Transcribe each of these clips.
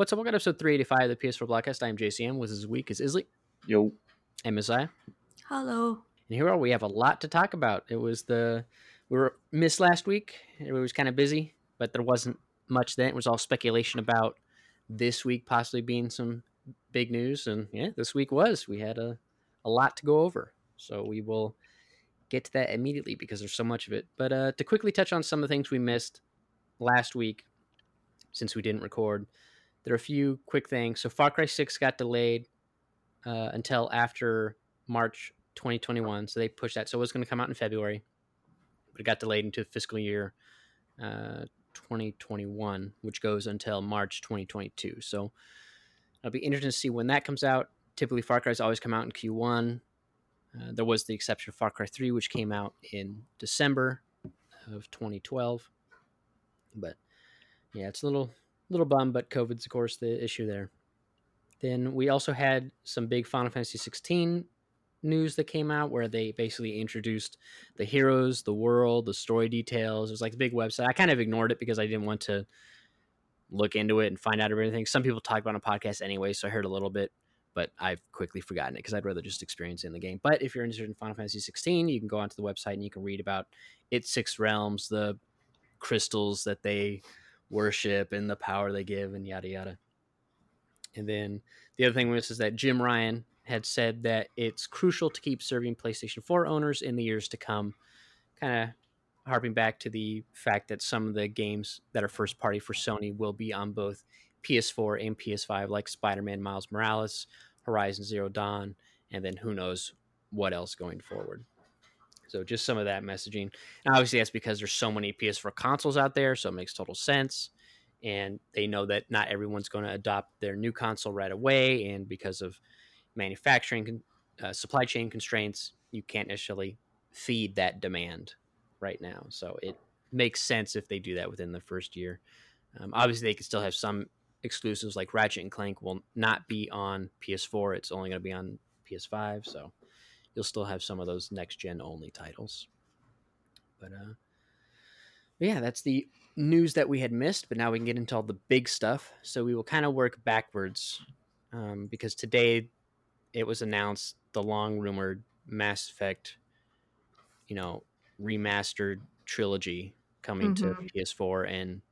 What's up? Welcome to episode 385 of the PS4 Blockcast. I'm JCM. With this week is Isley Yo. and Messiah. Hello. And here we are. We have a lot to talk about. It was the we were missed last week. It was kind of busy, but there wasn't much then. It was all speculation about this week possibly being some big news, and yeah, this week was. We had a a lot to go over, so we will get to that immediately because there's so much of it. But uh, to quickly touch on some of the things we missed last week, since we didn't record, there are a few quick things. So Far Cry 6 got delayed uh, until after March 2021. So they pushed that. So it was going to come out in February, but it got delayed into fiscal year uh, 2021, which goes until March 2022. So it'll be interesting to see when that comes out. Typically, Far Cry's always come out in Q1. Uh, there was the exception of Far Cry 3, which came out in December of 2012. But yeah, it's a little little bum, but COVID's of course the issue there. Then we also had some big Final Fantasy 16 news that came out where they basically introduced the heroes, the world, the story details. It was like a big website. I kind of ignored it because I didn't want to look into it and find out everything. Some people talk about on a podcast anyway, so I heard a little bit, but I've quickly forgotten it because I'd rather just experience it in the game. But if you're interested in Final Fantasy 16, you can go onto the website and you can read about its six realms, the crystals that they worship and the power they give and yada yada. And then the other thing was is that Jim Ryan had said that it's crucial to keep serving PlayStation 4 owners in the years to come, kind of harping back to the fact that some of the games that are first party for Sony will be on both PS4 and PS5, like Spider-Man Miles Morales, Horizon Zero Dawn, and then who knows what else going forward. So just some of that messaging. And obviously that's because there's so many PS4 consoles out there, so it makes total sense. And they know that not everyone's going to adopt their new console right away, and because of manufacturing uh, supply chain constraints, you can't necessarily feed that demand right now. So it makes sense if they do that within the first year. Um, obviously, they can still have some exclusives like Ratchet and Clank will not be on PS4. It's only going to be on PS5. So you'll still have some of those next gen only titles. But uh, yeah, that's the news that we had missed. But now we can get into all the big stuff. So we will kind of work backwards um, because today it was announced the long rumored Mass Effect, you know, remastered trilogy coming Mhm. to PS4 and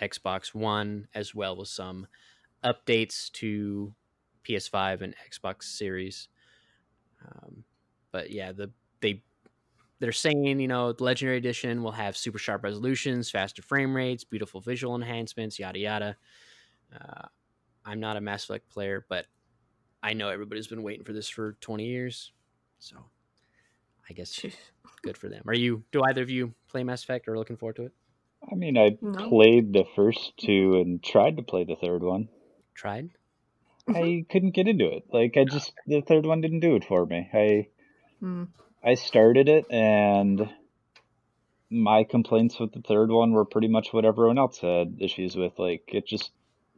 Xbox One, as well as some updates to PS5 and Xbox Series. Um, but yeah, the they they're saying you know the Legendary Edition will have super sharp resolutions, faster frame rates, beautiful visual enhancements, yada yada. Uh, I'm not a Mass Effect player, but I know everybody's been waiting for this for 20 years, so I guess good for them. Are you? Do either of you play Mass Effect or are looking forward to it? I mean, I No. played the first two and tried to play the third one. Tried? I couldn't get into it. Like, I just the third one didn't do it for me. I Hmm. I started it and my complaints with the third one were pretty much what everyone else had issues with. Like, it just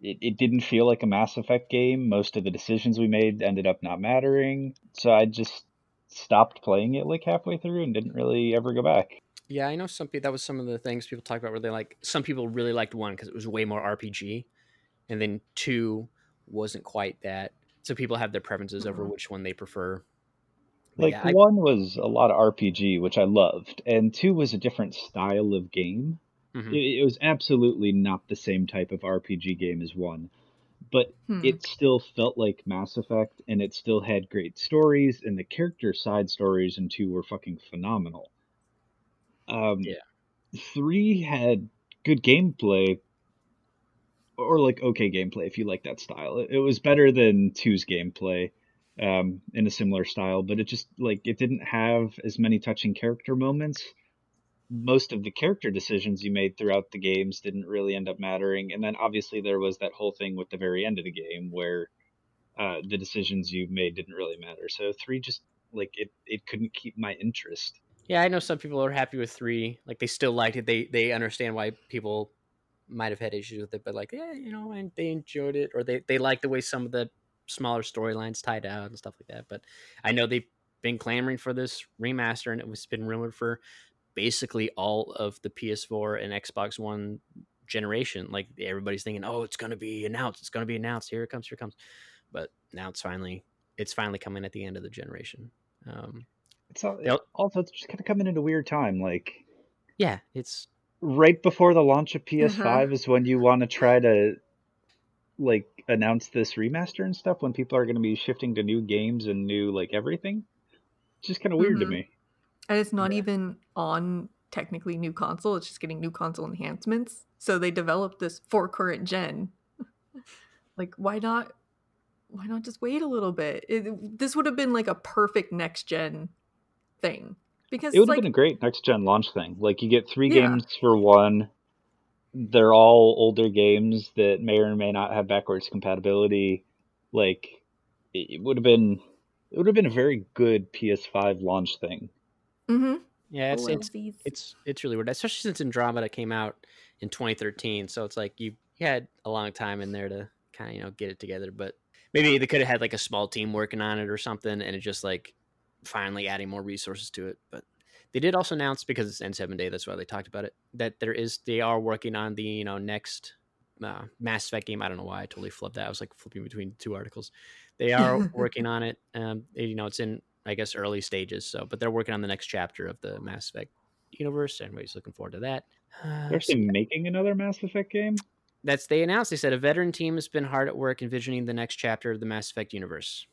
it, it didn't feel like a Mass Effect game. Most of the decisions we made ended up not mattering. So I just stopped playing it like halfway through and didn't really ever go back. Yeah, I know some people. That was some of the things people talk about where they like. Some people really liked one because it was way more RPG, and then two wasn't quite that. So people have their preferences over Mhm. which one they prefer. But Like yeah, I- one was a lot of RPG, which I loved, and two was a different style of game. Mhm. It, it was absolutely not the same type of RPG game as one, but Hmm. it still felt like Mass Effect, and it still had great stories, and the character side stories in two were fucking phenomenal. Um, Yeah. Three had good gameplay, or like okay gameplay if you like that style. It, it was better than two's gameplay um, in a similar style, but it just like it didn't have as many touching character moments. Most of the character decisions you made throughout the games didn't really end up mattering, and then obviously there was that whole thing with the very end of the game where uh, the decisions you made didn't really matter. So three just like it it couldn't keep my interest. yeah, I know some people are happy with three. Like they still liked it. They they understand why people might have had issues with it, but like yeah, you know, and they enjoyed it or they they like the way some of the smaller storylines tied out and stuff like that. But I know they've been clamoring for this remaster, and it was been rumored for basically all of the PS4 and Xbox One generation. Like everybody's thinking, oh, it's going to be announced. It's going to be announced. Here it comes. Here it comes. But now it's finally it's finally coming at the end of the generation. Um, it's all, also it's just kind of coming at a weird time. Like yeah, it's right before the launch of PS5 uh-huh. is when you want to try to like announce this remaster and stuff when people are going to be shifting to new games and new like everything. It's just kind of weird mm-hmm. to me. And it's not yeah. even on technically new console, it's just getting new console enhancements. So they developed this for current gen. like why not why not just wait a little bit? It, this would have been like a perfect next gen thing because it would have like, been a great next gen launch thing. Like you get three yeah. games for one. They're all older games that may or may not have backwards compatibility. Like it would have been, it would have been a very good PS5 launch thing. Mm-hmm. Yeah, it's, it's it's it's really weird, especially since Andromeda came out in 2013. So it's like you, you had a long time in there to kind of you know get it together. But maybe they could have had like a small team working on it or something, and it just like finally adding more resources to it. But they did also announce because it's N7 day, that's why they talked about it. That there is they are working on the you know next uh, Mass Effect game. I don't know why I totally flipped that. I was like flipping between two articles. They are working on it. Um, you know, it's in I guess early stages. So, but they're working on the next chapter of the Mass Effect universe. Everybody's looking forward to that. Uh, they're actually so, making another Mass Effect game. That's they announced. They said a veteran team has been hard at work envisioning the next chapter of the Mass Effect universe.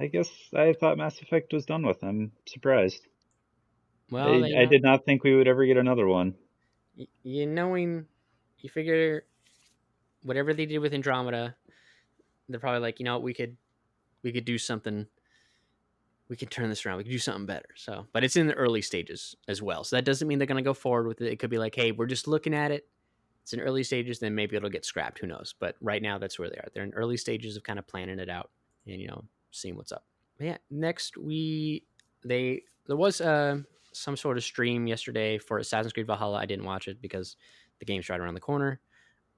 I guess I thought Mass Effect was done with. I'm surprised. Well, I, I did not think we would ever get another one. You knowing, you figure, whatever they did with Andromeda, they're probably like, you know, we could, we could do something. We could turn this around. We could do something better. So, but it's in the early stages as well. So that doesn't mean they're going to go forward with it. It could be like, hey, we're just looking at it. It's in early stages. Then maybe it'll get scrapped. Who knows? But right now, that's where they are. They're in early stages of kind of planning it out and you know seeing what's up. But yeah, next we they there was uh, some sort of stream yesterday for Assassin's Creed Valhalla. I didn't watch it because the game's right around the corner.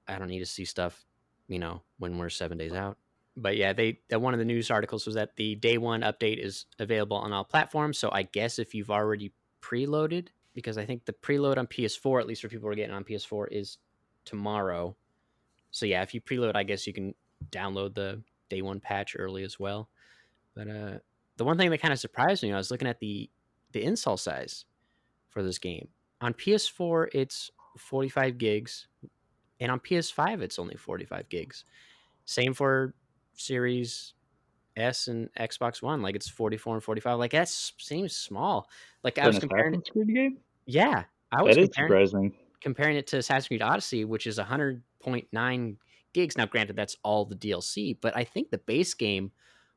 I don't need to see stuff, you know, when we're seven days out. But yeah, they that one of the news articles was that the day one update is available on all platforms. So I guess if you've already preloaded, because I think the preload on PS4, at least for people who are getting on PS4, is tomorrow. So yeah, if you preload, I guess you can download the day one patch early as well. But uh, the one thing that kind of surprised me, I was looking at the the install size for this game. On PS4, it's 45 gigs, and on PS5, it's only 45 gigs. Same for Series S and Xbox One. Like it's 44 and 45. Like that seems small. Like I was comparing it. Game? Yeah, I was that is surprising. Comparing it to Assassin's Creed Odyssey, which is 100.9 gigs. Now, granted, that's all the DLC, but I think the base game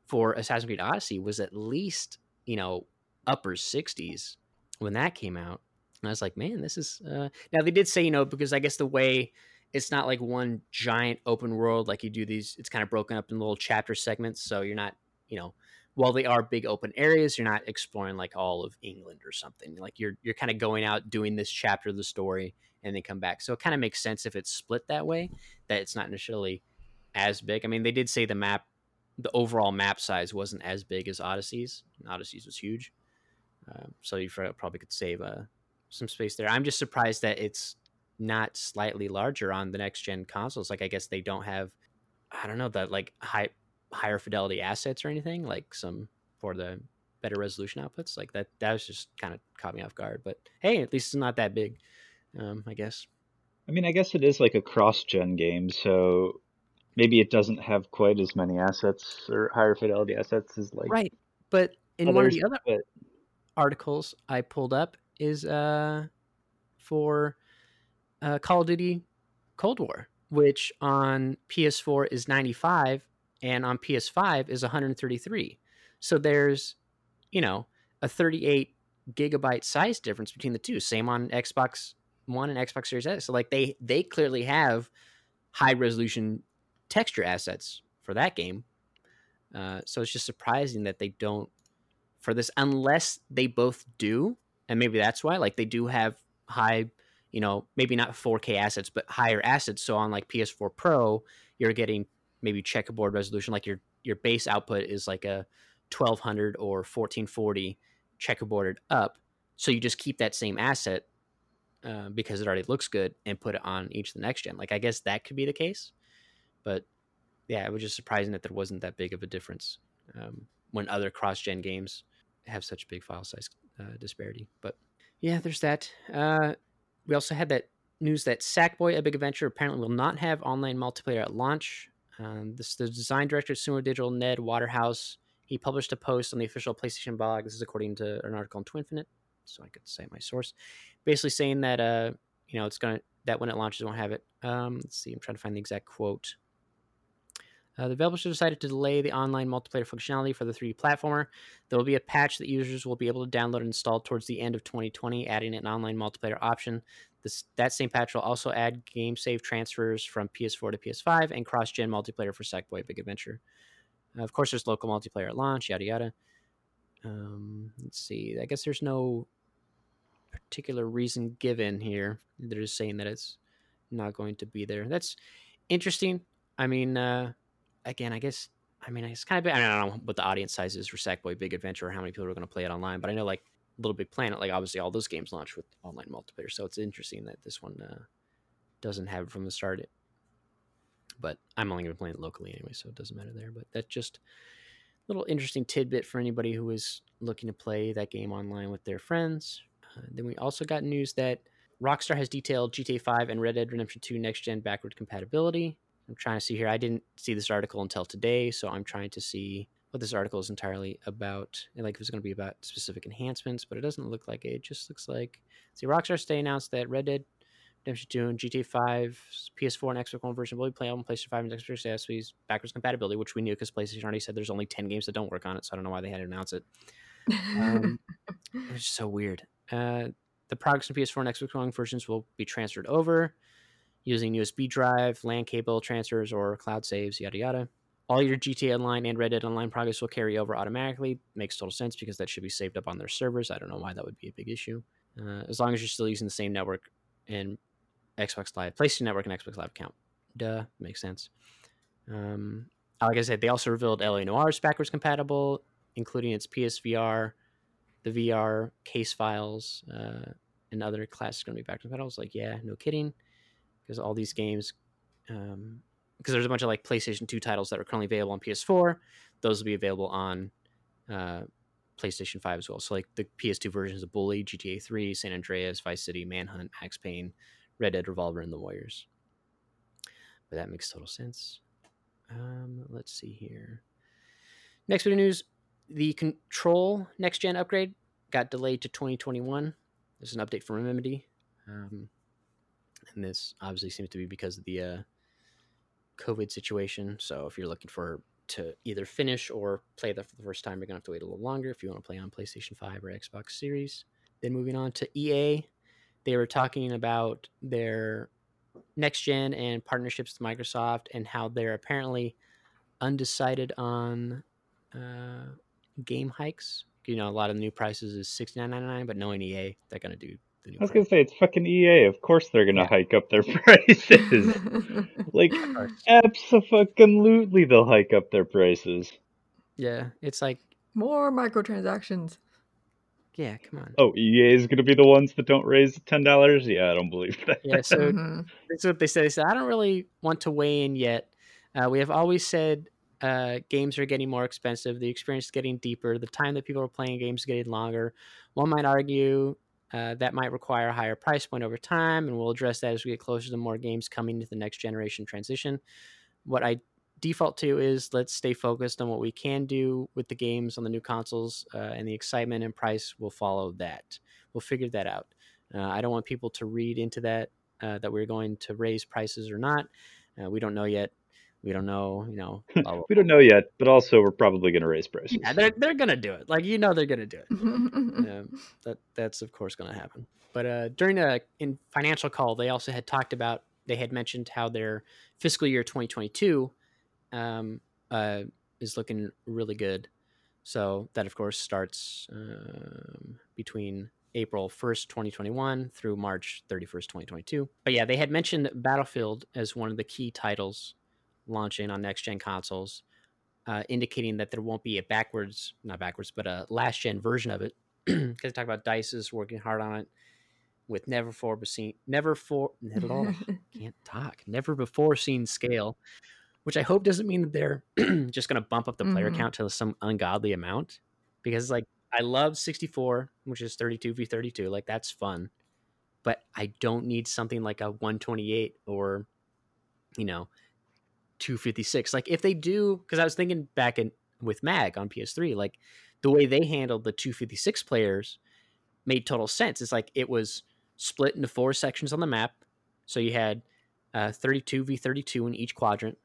for Assassin's Creed Odyssey was at least you know upper 60s when that came out. And I was like, man, this is. Uh... Now they did say you know because I guess the way it's not like one giant open world like you do these. It's kind of broken up in little chapter segments, so you're not you know while they are big open areas, you're not exploring like all of England or something. Like you're you're kind of going out doing this chapter of the story and then come back. So it kind of makes sense if it's split that way, that it's not necessarily as big. I mean, they did say the map the overall map size wasn't as big as Odyssey's. Odyssey's was huge, uh, so you probably could save uh, some space there. I'm just surprised that it's not slightly larger on the next gen consoles. Like I guess they don't have, I don't know that like high higher fidelity assets or anything like some for the better resolution outputs. Like that that was just kind of caught me off guard. But hey, at least it's not that big. Um, I guess. I mean, I guess it is like a cross gen game, so maybe it doesn't have quite as many assets or higher fidelity assets as like right. But in others, one of the other but... articles I pulled up is uh for uh, Call of Duty Cold War, which on PS4 is 95 and on PS5 is 133. So there's, you know, a 38 gigabyte size difference between the two. Same on Xbox One and Xbox Series S. So like they they clearly have high resolution texture assets for that game. Uh, so it's just surprising that they don't for this unless they both do, and maybe that's why. Like they do have high, you know, maybe not 4K assets, but higher assets. So on like PS4 Pro, you're getting maybe checkerboard resolution. Like your your base output is like a 1200 or 1440 checkerboarded up. So you just keep that same asset uh, because it already looks good and put it on each of the next gen. Like I guess that could be the case, but yeah, it was just surprising that there wasn't that big of a difference um, when other cross gen games have such big file size uh, disparity. But yeah, there's that. Uh, we also had that news that Sackboy: A Big Adventure apparently will not have online multiplayer at launch. Um, this the design director of Sumo Digital, Ned Waterhouse. He published a post on the official PlayStation blog. This is according to an article in Twinfinite, so I could say my source, basically saying that uh, you know it's gonna that when it launches won't have it. Um, let's see, I'm trying to find the exact quote. Uh, the developers decided to delay the online multiplayer functionality for the 3D platformer. There will be a patch that users will be able to download and install towards the end of 2020, adding an online multiplayer option. This, that same patch will also add game save transfers from PS4 to PS5 and cross gen multiplayer for Sackboy Big Adventure. Uh, of course, there's local multiplayer at launch, yada yada. Um, let's see. I guess there's no particular reason given here. They're just saying that it's not going to be there. That's interesting. I mean, uh, again, I guess I mean it's kind of I don't know what the audience size is for Sackboy Big Adventure or how many people are going to play it online, but I know like Little Big Planet, like obviously all those games launch with online multiplayer, so it's interesting that this one uh, doesn't have it from the start. But I'm only going to play it locally anyway, so it doesn't matter there. But that's just a little interesting tidbit for anybody who is looking to play that game online with their friends. Uh, then we also got news that Rockstar has detailed GTA 5 and Red Dead Redemption 2 next gen backward compatibility. I'm trying to see here. I didn't see this article until today, so I'm trying to see what this article is entirely about. And like if it's going to be about specific enhancements, but it doesn't look like it. It just looks like see Rockstar today announced that Red Dead Redemption 2 and GTA 5 PS4 and Xbox One version will be playable on PlayStation 5 and Xbox Series backwards compatibility, which we knew because PlayStation already said there's only 10 games that don't work on it, so I don't know why they had to announce it. Um, it was just so weird. Uh, the progress in PS4 and Xbox One versions will be transferred over using USB drive, LAN cable transfers, or cloud saves, yada yada. All your GTA Online and Red Dead Online progress will carry over automatically. Makes total sense because that should be saved up on their servers. I don't know why that would be a big issue. Uh, as long as you're still using the same network and Xbox Live, PlayStation Network and Xbox Live account. Duh, makes sense. Um, like I said, they also revealed LA Noire's backwards compatible, including its PSVR, the VR case files, uh, and other classes going to be backwards compatible. I was like, yeah, no kidding because all these games, um, because there's a bunch of like PlayStation 2 titles that are currently available on PS4, those will be available on uh, PlayStation 5 as well. So like the PS2 versions of Bully, GTA 3, San Andreas, Vice City, Manhunt, Max Payne, Red Dead Revolver, and The Warriors. But that makes total sense. Um, let's see here. Next bit of news: the Control next gen upgrade got delayed to 2021. There's an update from Remedy. Um, and this obviously seems to be because of the uh, COVID situation. So if you're looking for to either finish or play that for the first time, you're gonna have to wait a little longer if you want to play on PlayStation 5 or Xbox Series. Then moving on to EA, they were talking about their next gen and partnerships with Microsoft and how they're apparently undecided on uh, game hikes. You know, a lot of new prices is sixty nine ninety nine, but knowing EA, they're gonna do I was gonna say it's fucking EA. Of course they're gonna yeah. hike up their prices. like absolutely, they'll hike up their prices. Yeah, it's like more microtransactions. Yeah, come on. Oh, EA is gonna be the ones that don't raise ten dollars. Yeah, I don't believe that. Yeah, so mm-hmm. that's what they said. They said I don't really want to weigh in yet. Uh, we have always said uh, games are getting more expensive. The experience is getting deeper. The time that people are playing games is getting longer. One might argue uh, that might require a higher price point over time, and we'll address that as we get closer to more games coming to the next generation transition. What I default to is let's stay focused on what we can do with the games on the new consoles, uh, and the excitement and price will follow that. We'll figure that out. Uh, I don't want people to read into that uh, that we're going to raise prices or not. Uh, we don't know yet. We don't know, you know. we don't know yet, but also we're probably going to raise prices. Yeah, they're they're going to do it. Like you know, they're going to do it. um, that that's of course going to happen. But uh, during a in financial call, they also had talked about they had mentioned how their fiscal year 2022 um, uh, is looking really good. So that of course starts um, between April 1st, 2021 through March 31st, 2022. But yeah, they had mentioned Battlefield as one of the key titles launching on next gen consoles, uh, indicating that there won't be a backwards, not backwards, but a last gen version of it. Because talk about Dice is working hard on it. with never before seen never for can't talk never before seen scale, which I hope doesn't mean that they're just going to bump up the player Mhm. count to some ungodly amount because like I love 64, which is 32 v 32, like that's fun, but I don't need something like a 128 or you know 256. Like if they do, because I was thinking back in with Mag on PS3, like the way they handled the 256 players made total sense. It's like it was split into four sections on the map. So you had uh, 32 v 32 in each quadrant.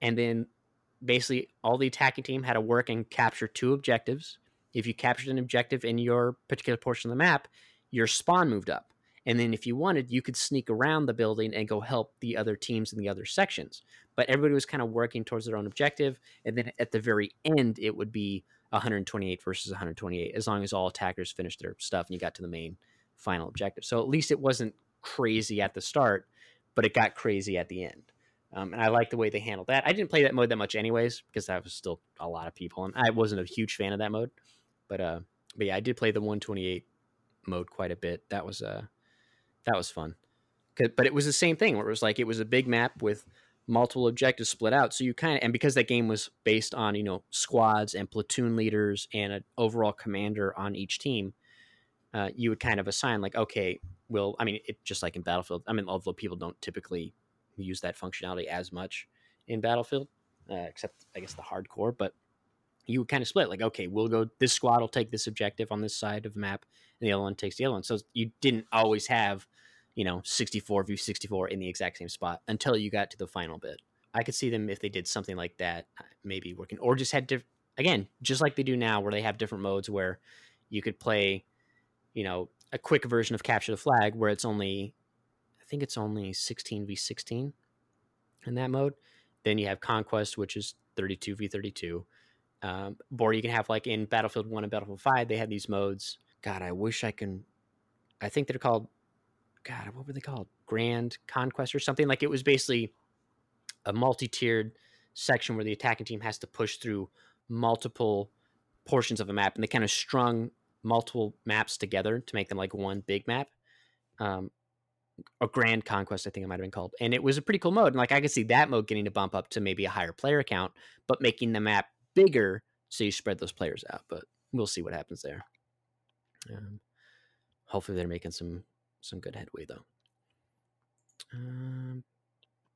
And then basically all the attacking team had to work and capture two objectives. If you captured an objective in your particular portion of the map, your spawn moved up. And then if you wanted, you could sneak around the building and go help the other teams in the other sections. But everybody was kind of working towards their own objective. And then at the very end, it would be 128 versus 128, as long as all attackers finished their stuff and you got to the main final objective. So at least it wasn't crazy at the start, but it got crazy at the end. Um, and I like the way they handled that. I didn't play that mode that much, anyways, because that was still a lot of people, and I wasn't a huge fan of that mode. But uh, but yeah, I did play the 128 mode quite a bit. That was uh, that was fun. But it was the same thing where it was like it was a big map with multiple objectives split out. So you kind of and because that game was based on you know squads and platoon leaders and an overall commander on each team, uh, you would kind of assign like okay, well, I mean, it just like in Battlefield. I mean, although people don't typically use that functionality as much in Battlefield, uh, except I guess the hardcore. But you would kind of split like, okay, we'll go. This squad will take this objective on this side of the map, and the other one takes the other one. So you didn't always have, you know, 64 v 64 in the exact same spot until you got to the final bit. I could see them if they did something like that, uh, maybe working, or just had diff- again, just like they do now, where they have different modes where you could play, you know, a quick version of capture the flag where it's only, I think it's only 16 v 16 in that mode. Then you have conquest, which is 32 v 32. Um, or you can have like in Battlefield One and Battlefield Five, they had these modes. God, I wish I can. I think they're called. God, what were they called? Grand Conquest or something. Like it was basically a multi-tiered section where the attacking team has to push through multiple portions of a map, and they kind of strung multiple maps together to make them like one big map. Um, a Grand Conquest, I think it might have been called, and it was a pretty cool mode. And like I could see that mode getting to bump up to maybe a higher player count, but making the map bigger so you spread those players out. But we'll see what happens there. Um, hopefully, they're making some some good headway though. Um,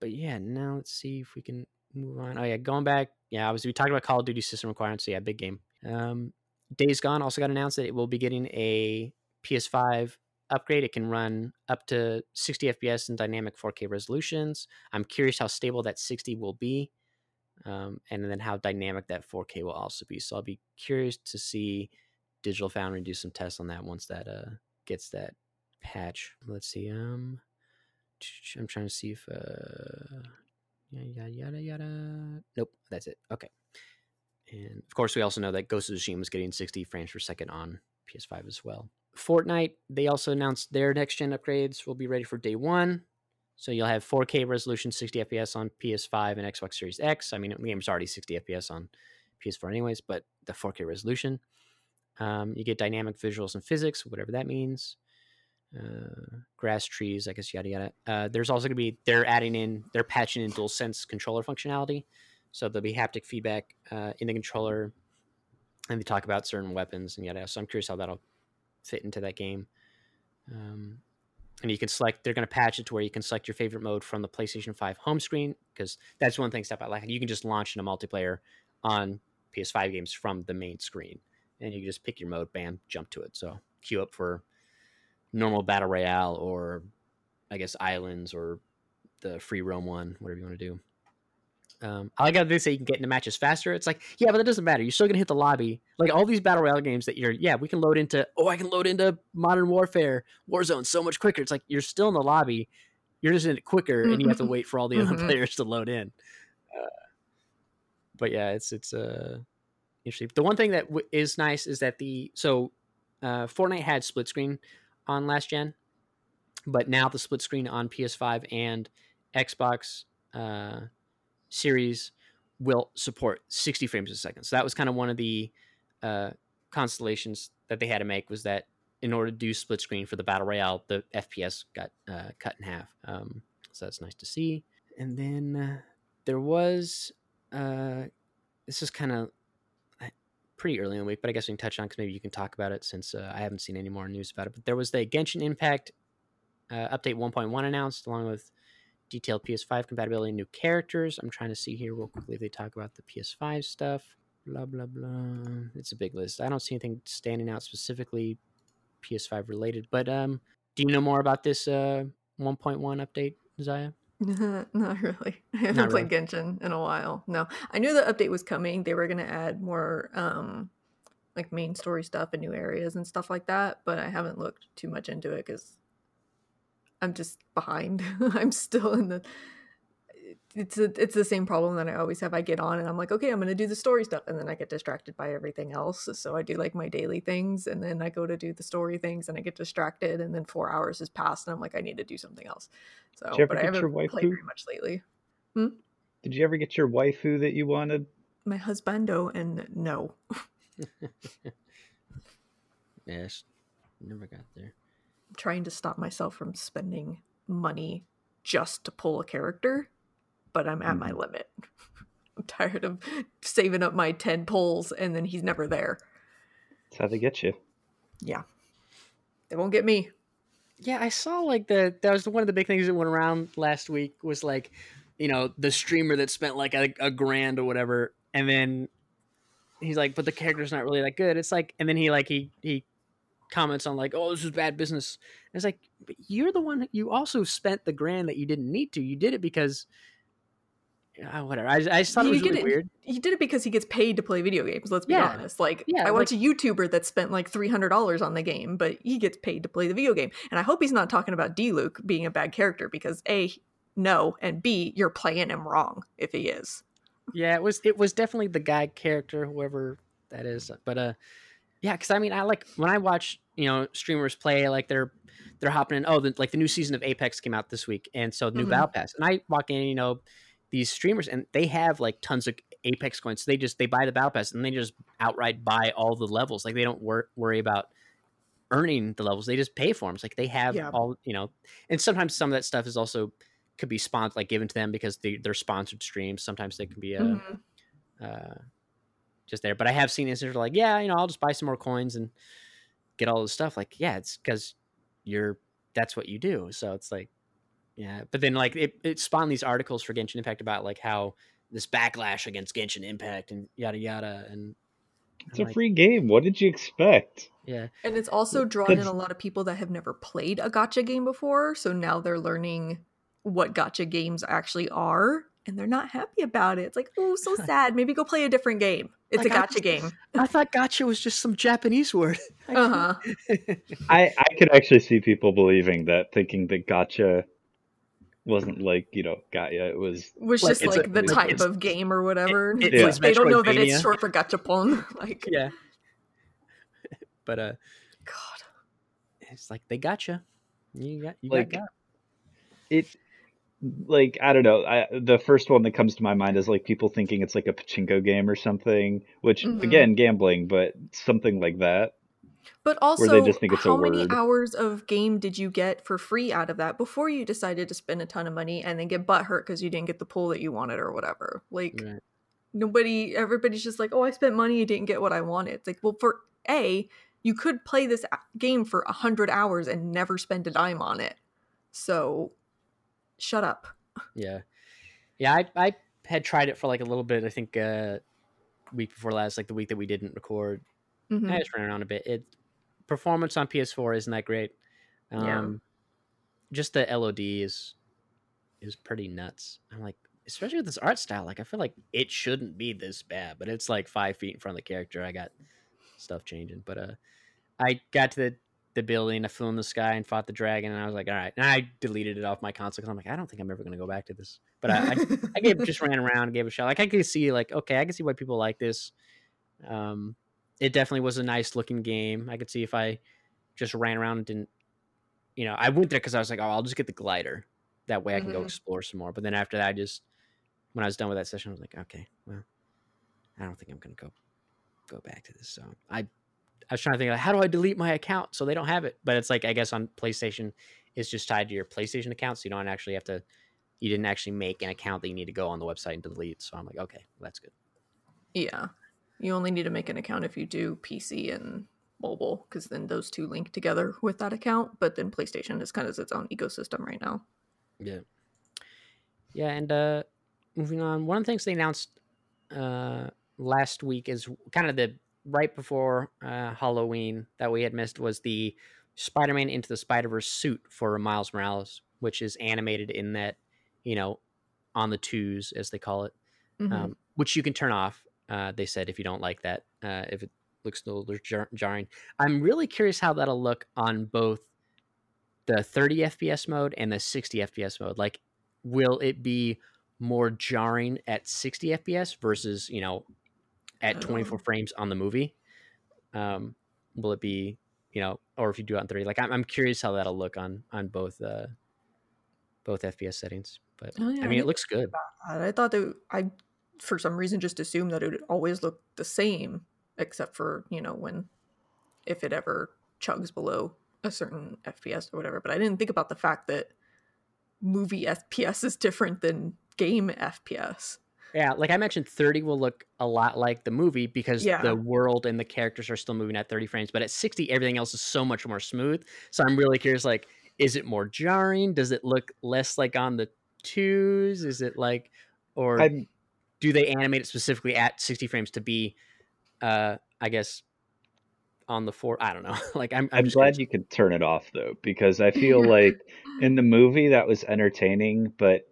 but yeah, now let's see if we can move on. Oh yeah, going back. Yeah, obviously we talked about Call of Duty system requirements. So yeah, big game. Um, Days Gone also got announced that it will be getting a PS5 upgrade. It can run up to 60 FPS in dynamic 4K resolutions. I'm curious how stable that 60 will be, um, and then how dynamic that 4K will also be. So I'll be curious to see Digital Foundry do some tests on that once that uh, gets that patch. Let's see. Um, I'm trying to see if uh, yada yada yada. Nope, that's it. Okay. And of course, we also know that Ghost of Tsushima is getting 60 frames per second on PS5 as well. Fortnite, they also announced their next gen upgrades will be ready for day one. So you'll have 4K resolution, 60 FPS on PS5 and Xbox Series X. I mean, the game's already 60 FPS on PS4 anyways, but the 4K resolution. Um, you get dynamic visuals and physics, whatever that means. Uh, grass, trees, I guess, yada yada. Uh, there's also going to be they're adding in, they're patching in DualSense controller functionality. So there'll be haptic feedback uh, in the controller, and they talk about certain weapons and yada. So I'm curious how that'll fit into that game. Um, and you can select. They're going to patch it to where you can select your favorite mode from the PlayStation 5 home screen because that's one thing stuff I like. You can just launch in a multiplayer on PS5 games from the main screen, and you can just pick your mode, bam, jump to it. So queue up for normal battle royale or I guess islands or the free roam one, whatever you want to do. Um, I like how they say you can get into matches faster. It's like, yeah, but that doesn't matter. You're still gonna hit the lobby. Like all these battle royale games that you're, yeah, we can load into. Oh, I can load into Modern Warfare, Warzone so much quicker. It's like you're still in the lobby. You're just in it quicker, and you have to wait for all the other Mhm. players to load in. Uh, but yeah, it's it's uh interesting. The one thing that w- is nice is that the so uh, Fortnite had split screen on last gen, but now the split screen on PS5 and Xbox uh, Series will support 60 frames a second. So that was kind of one of the uh, constellations that they had to make was that in order to do split screen for the battle royale, the FPS got uh, cut in half. Um, so that's nice to see. And then uh, there was uh, this is kind of pretty early in the week, but I guess we can touch on because maybe you can talk about it since uh, I haven't seen any more news about it. But there was the Genshin Impact uh, update 1.1 announced, along with detailed PS5 compatibility new characters. I'm trying to see here real quickly if they talk about the PS5 stuff. Blah blah blah. It's a big list. I don't see anything standing out specifically PS5 related. But um, do you know more about this uh 1.1 update, Zaya? Not really. I haven't Not played really. Genshin in a while. No, I knew the update was coming. They were going to add more um like main story stuff and new areas and stuff like that, but I haven't looked too much into it because I'm just behind. I'm still in the it's a, it's the same problem that I always have. I get on and I'm like, okay, I'm gonna do the story stuff, and then I get distracted by everything else. So I do like my daily things, and then I go to do the story things, and I get distracted, and then four hours has passed, and I'm like, I need to do something else. So, but I haven't played very much lately. Hmm? Did you ever get your waifu that you wanted? My husbando, and no. yes, never got there. I'm trying to stop myself from spending money just to pull a character but I'm at my mm. limit. I'm tired of saving up my 10 pulls and then he's never there. That's how they get you. Yeah. They won't get me. Yeah, I saw like the that was one of the big things that went around last week was like, you know, the streamer that spent like a, a grand or whatever, and then he's like, but the character's not really that good. It's like, and then he like he he comments on like, oh, this is bad business. And it's like, you're the one you also spent the grand that you didn't need to. You did it because uh, whatever. I, I just thought he it was really it, weird. He did it because he gets paid to play video games. Let's be yeah. honest. Like, yeah, I watch like, a YouTuber that spent like three hundred dollars on the game, but he gets paid to play the video game. And I hope he's not talking about Diluc being a bad character because a no, and b you're playing him wrong if he is. Yeah, it was it was definitely the guy character, whoever that is. But uh, yeah, because I mean, I like when I watch you know streamers play, like they're they're hopping in. Oh, the, like the new season of Apex came out this week, and so new mm-hmm. battle pass, and I walk in, you know these streamers and they have like tons of apex coins so they just they buy the battle pass and they just outright buy all the levels like they don't wor- worry about earning the levels they just pay for them it's like they have yeah. all you know and sometimes some of that stuff is also could be sponsored like given to them because they, they're sponsored streams sometimes they can be uh, mm-hmm. uh just there but i have seen instances like yeah you know i'll just buy some more coins and get all this stuff like yeah it's because you're that's what you do so it's like yeah, but then like it, it spawned these articles for Genshin Impact about like how this backlash against Genshin Impact and yada yada and it's I'm a like, free game. What did you expect? Yeah. And it's also drawn in a lot of people that have never played a gacha game before, so now they're learning what gacha games actually are and they're not happy about it. It's like, oh, so sad. Maybe go play a different game. It's like, a gacha game. I thought gacha was just some Japanese word. uh huh. I I could actually see people believing that, thinking that gacha wasn't like you know Gaia. It was was like, just like a, the type of game or whatever. It, it, they don't know that it's short for gachapon. like yeah, but uh, God, it's like they gotcha. You got you like got it. Like I don't know. I, the first one that comes to my mind is like people thinking it's like a pachinko game or something. Which mm-hmm. again, gambling, but something like that. But also, how many hours of game did you get for free out of that before you decided to spend a ton of money and then get butthurt because you didn't get the pull that you wanted or whatever? Like, right. nobody, everybody's just like, oh, I spent money, you didn't get what I wanted. It's like, well, for A, you could play this game for a hundred hours and never spend a dime on it. So, shut up. Yeah, yeah. I I had tried it for like a little bit. I think uh week before last, like the week that we didn't record. Mm-hmm. I just ran around a bit. It performance on PS4 isn't that great. Um, yeah. Just the LOD is is pretty nuts. I'm like, especially with this art style, like I feel like it shouldn't be this bad, but it's like five feet in front of the character. I got stuff changing, but uh, I got to the the building, I flew in the sky and fought the dragon, and I was like, all right. And I deleted it off my console because I'm like, I don't think I'm ever going to go back to this. But I, I, I gave, just ran around, gave a shot. Like I could see, like, okay, I can see why people like this. Um, it definitely was a nice looking game. I could see if I just ran around and didn't, you know, I went there because I was like, oh, I'll just get the glider. That way I can mm-hmm. go explore some more. But then after that, I just, when I was done with that session, I was like, okay, well, I don't think I'm going to go go back to this. So I I was trying to think like, how do I delete my account so they don't have it? But it's like I guess on PlayStation, it's just tied to your PlayStation account, so you don't actually have to. You didn't actually make an account that you need to go on the website and delete. So I'm like, okay, well, that's good. Yeah. You only need to make an account if you do PC and mobile, because then those two link together with that account. But then PlayStation is kind of its own ecosystem right now. Yeah. Yeah, and uh moving on, one of the things they announced uh last week is kind of the right before uh Halloween that we had missed was the Spider-Man into the Spider-Verse suit for Miles Morales, which is animated in that, you know, on the twos as they call it, Mhm. um, which you can turn off. Uh, they said if you don't like that, uh, if it looks a little jar- jarring. I'm really curious how that'll look on both the 30 FPS mode and the 60 FPS mode. Like, will it be more jarring at 60 FPS versus you know at 24 Oh. frames on the movie? Um, will it be you know, or if you do it on 30? Like, I'm, I'm curious how that'll look on on both uh both FPS settings. But Oh, yeah, I I mean, it looks good. I thought that I, for some reason, just assumed that it would always look the same, except for you know when, if it ever chugs below a certain FPS or whatever. But I didn't think about the fact that movie FPS is different than game FPS. Yeah, like I mentioned, 30 will look a lot like the movie because Yeah. the world and the characters are still moving at 30 frames. But at 60, everything else is so much more smooth. So I'm really curious, like, is it more jarring? Does it look less like on the twos? Is it like, or I'm do they animate it specifically at 60 frames to be, uh, I guess, on the four? I don't know. like, I'm, I'm, I'm just glad curious. you could turn it off though, because I feel like in the movie that was entertaining, but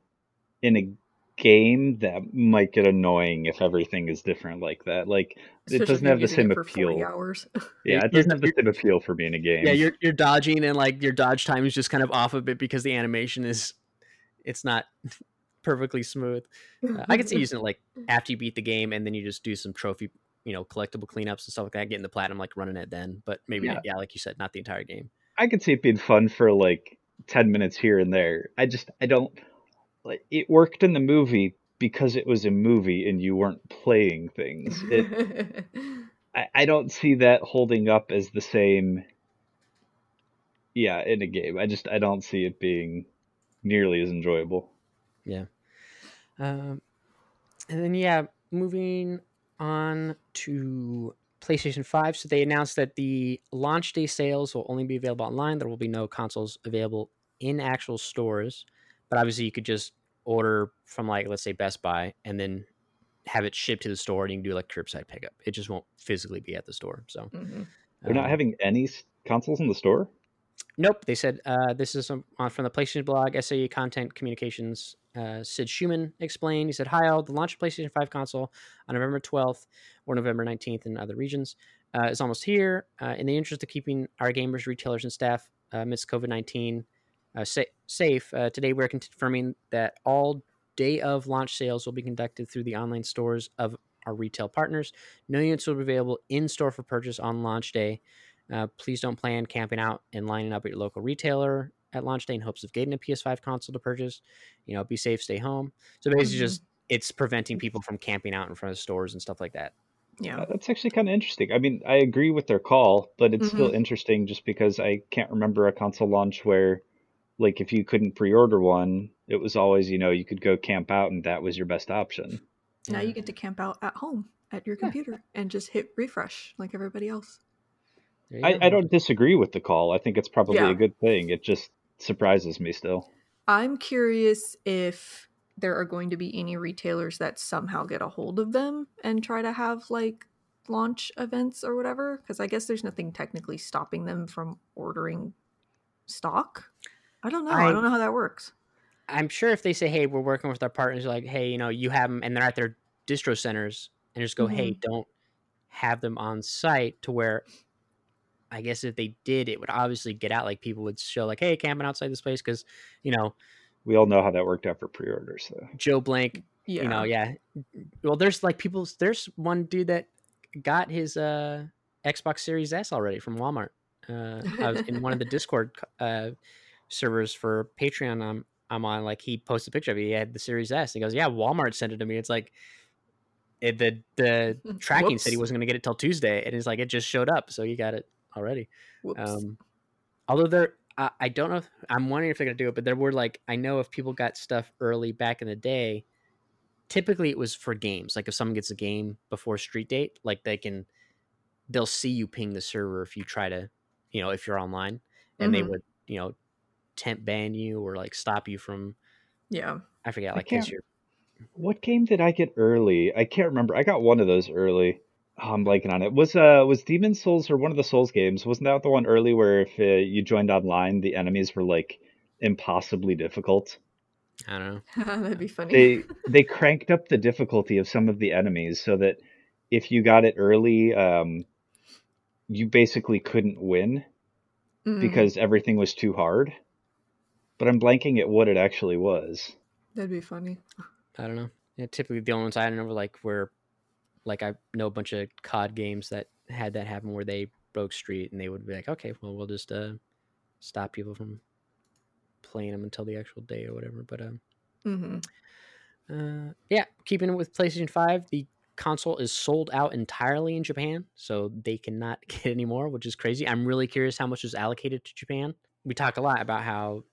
in a game that might get annoying if everything is different like that. Like it Especially if doesn't have the same it for 40 appeal. hours. Yeah, it doesn't have the same appeal for being a game. Yeah, you're you're dodging and like your dodge time is just kind of off a bit because the animation is, it's not perfectly smooth. Uh, I could see using it like after you beat the game and then you just do some trophy, you know, collectible cleanups and stuff like that, getting the platinum, like running it then. But maybe, Yeah. not, yeah, like you said, not the entire game. I could see it being fun for like 10 minutes here and there. I just I don't like it worked in the movie because it was a movie and you weren't playing things. It I, I don't see that holding up as the same yeah, in a game. I just I don't see it being nearly as enjoyable. Um, and then yeah, moving on to PlayStation 5. So they announced that the launch day sales will only be available online. There will be no consoles available in actual stores, but obviously you could just order from like let's say Best Buy and then have it shipped to the store and you can do like curbside pickup. It just won't physically be at the store. So Mhm. They're not um, having any consoles in the store? Nope. They said uh, this is some, on from the PlayStation blog, SIE Content Communications. Uh, Sid Shuman explained. He said, Hi, all. The launch of PlayStation 5 console on November 12th or November 19th in other regions uh, is almost here. Uh, in the interest of keeping our gamers, retailers, and staff uh, amidst COVID 19 uh, sa- safe, uh, today we're confirming that all day of launch sales will be conducted through the online stores of our retail partners. No units will be available in store for purchase on launch day. Uh, please don't plan camping out and lining up at your local retailer at launch day in hopes of getting a PS5 console to purchase. You know, be safe, stay home. So basically, Mhm. just it's preventing people from camping out in front of stores and stuff like that. Yeah. Uh, That's actually kind of interesting. I mean, I agree with their call, but it's still Mhm. interesting just because I can't remember a console launch where, like, if you couldn't pre-order one, it was always, you know, you could go camp out and that was your best option. Now Yeah. you get to camp out at home at your Yeah. computer and just hit refresh like everybody else. There you I. I don't disagree with the call. I think it's probably Yeah. a good thing. It just surprises me still. I'm curious if there are going to be any retailers that somehow get a hold of them and try to have like launch events or whatever. Because I guess there's nothing technically stopping them from ordering stock. I don't know. I, I- don't know how that works. I'm sure if they say, "Hey, we're working with our partners," like, "Hey, you know, you have them," and they're at their distro centers, and just go, "Hey, mm-hmm. don't have them on site," to where, I guess if they did, it would obviously get out. Like people would show, like, "Hey, camping outside this place," because you know We all know how that worked out for pre-orders, though. Joe Blank Yeah. you know yeah well there's like people there's one dude that got his uh xbox series s already from walmart uh i was in one of the discord uh servers for patreon i'm i'm on like he posted a picture of it he had the series s he goes yeah walmart sent it to me it's like it, the the tracking said he wasn't going to get it till Tuesday, and it's like it just showed up, so you got it already. Whoops. Um, although there, I, I don't know. If, I'm wondering if they're gonna do it, but there were like I know if people got stuff early back in the day, typically it was for games. Like if someone gets a game before street date, like they can, they'll see you ping the server if you try to, you know, if you're online, and they Mhm. would, you know, temp ban you or like stop you from. yeah. I forget, like case can't- What game did I get early? I can't remember. I got one of those early. Oh, I'm blanking on it. Was uh was Demon Souls or one of the Souls games? Wasn't that the one early where if uh, you joined online, the enemies were like impossibly difficult? I don't know. That'd be funny. They they cranked up the difficulty of some of the enemies so that if you got it early, um, you basically couldn't win Mm, because everything was too hard. But I'm blanking at what it actually was. that'd be funny. I don't know. Yeah, typically the only ones I know were like where, like I know a bunch of COD games that had that happen where they broke street and they would be like, okay, well we'll just uh stop people from playing them until the actual day or whatever. But um, hmm uh, yeah, keeping it with PlayStation Five, the console is sold out entirely in Japan, so they cannot get any more, which is crazy. I'm really curious how much is allocated to Japan. We talk a lot about how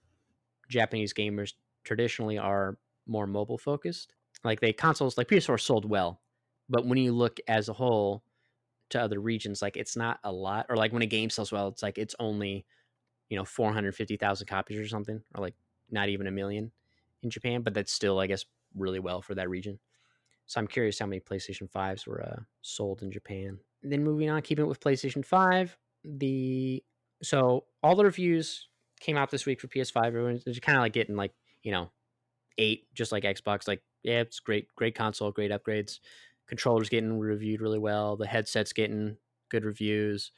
Japanese gamers traditionally are more mobile focused. Like they consoles like PS4 sold well, but when you look as a whole to other regions, like it's not a lot. Or like when a game sells well, it's like it's only you know four hundred fifty thousand copies or something, or like not even a million in Japan. But that's still, I guess, really well for that region. So I'm curious how many PlayStation Fives were uh, sold in Japan. Then moving on, keeping it with PlayStation Five, the so all the reviews came out this week for PS5. Everyone's kind of like getting like you know eight, just like Xbox. Like yeah, it's great, great console, great upgrades. Controllers getting reviewed really well. The headset's getting good reviews.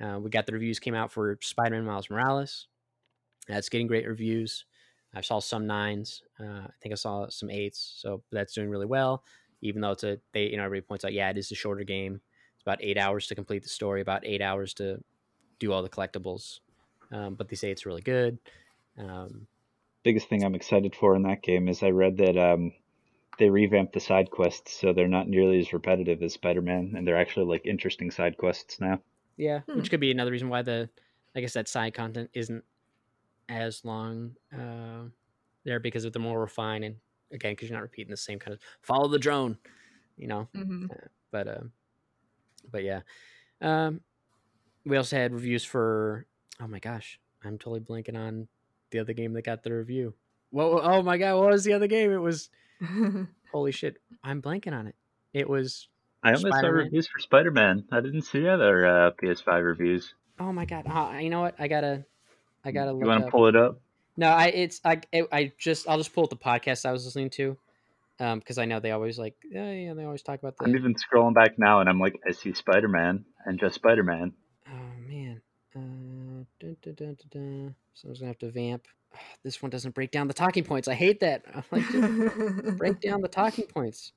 Uh, we got the reviews came out for Spider-Man Miles Morales. That's getting great reviews. I saw some nines. Uh, I think I saw some eights. So that's doing really well. Even though it's a they you know everybody points out yeah it is a shorter game. It's about eight hours to complete the story. About eight hours to do all the collectibles. Um, but they say it's really good. Um, Biggest thing I'm excited for in that game is I read that um, they revamped the side quests so they're not nearly as repetitive as Spider-Man, and they're actually like interesting side quests now. Yeah, Hmm. which could be another reason why the, I guess that side content isn't as long uh, there because of the more refined and again because you're not repeating the same kind of follow the drone, you know. hmm But uh, but yeah, um, we also had reviews for oh my gosh, I'm totally blanking on the other game that got the review. Whoa, oh my god, what was the other game? It was holy shit, I'm blanking on it. It was I only saw Spider-Man? reviews for Spider-Man. I didn't see other uh, PS5 reviews. oh my god, uh, you know what? I gotta I gotta You want to pull it up? No, I it's I it, I just I'll just pull up the podcast I was listening to, um, because I know they always like yeah yeah they always talk about the I'm even scrolling back now, and I'm like, I see Spider-Man and just Spider-Man. oh man, uh, dun, dun, dun, dun, dun. someone's gonna have to vamp. This one doesn't break down the talking points. I hate that. I'm like break down the talking points.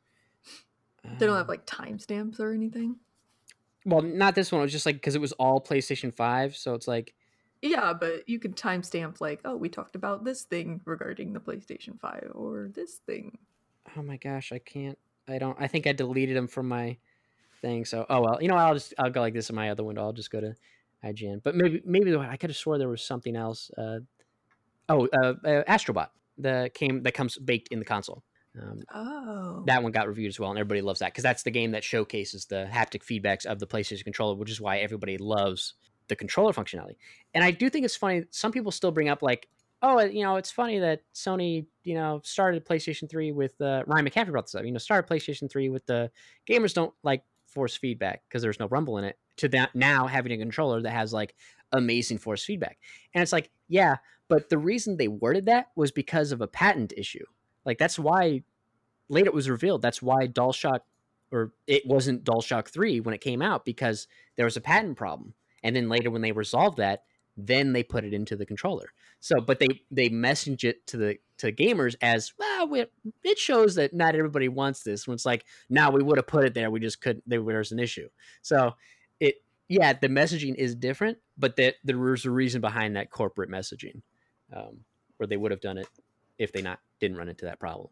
they don't have Um, like timestamps or anything. well, not this one. It was just like because it was all PlayStation Five, so it's like Yeah, but you could timestamp like, oh, we talked about this thing regarding the PlayStation 5 or this thing. oh my gosh, I can't. I don't. I think I deleted them from my thing. So oh well, you know I'll just I'll go like this in my other window. I'll just go to IGN. But maybe maybe I could have swore there was something else. Uh, oh, uh, uh, Astrobot the came that comes baked in the console. Um, Oh. that one got reviewed as well, and everybody loves that because that's the game that showcases the haptic feedbacks of the PlayStation controller, which is why everybody loves the controller functionality. And I do think it's funny. Some people still bring up like, oh, you know, it's funny that Sony, you know, started PlayStation Three with uh, Ryan McCaffrey brought this up. You know, started PlayStation Three with the gamers don't like force feedback because there's no rumble in it. To that now having a controller that has like amazing force feedback, and it's like, yeah, but the reason they worded that was because of a patent issue. Like that's why later it was revealed that's why DualShock or it wasn't DualShock 3 when it came out because there was a patent problem. And then later when they resolved that, then they put it into the controller. So, but they they message it to the to gamers as well. We, it shows that not everybody wants this. When it's like, now we would have put it there, we just couldn't. There was an issue. So, yeah, the messaging is different, but that there was a reason behind that corporate messaging, um, where they would have done it if they not didn't run into that problem.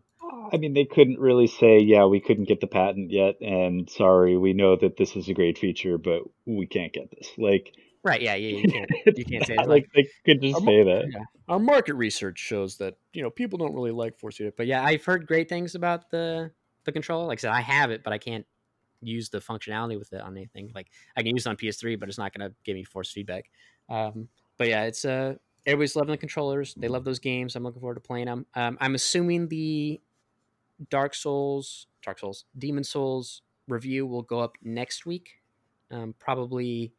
I mean, they couldn't really say, yeah, we couldn't get the patent yet, and sorry, we know that this is a great feature, but we can't get this. Like, right? Yeah, yeah, you can't. You can't say it's like like they could just say that. yeah. Our market research shows that you know people don't really like force feedback. But yeah, I've heard great things about the the controller. Like I said, I have it, but I can't use the functionality with it on anything. Like I can use it on PS3, but it's not going to give me force feedback. Um, but yeah, it's uh everybody's loving the controllers. They love those games. I'm looking forward to playing them. Um, I'm assuming the Dark Souls, Dark Souls, Demon Souls review will go up next week. Um, probably,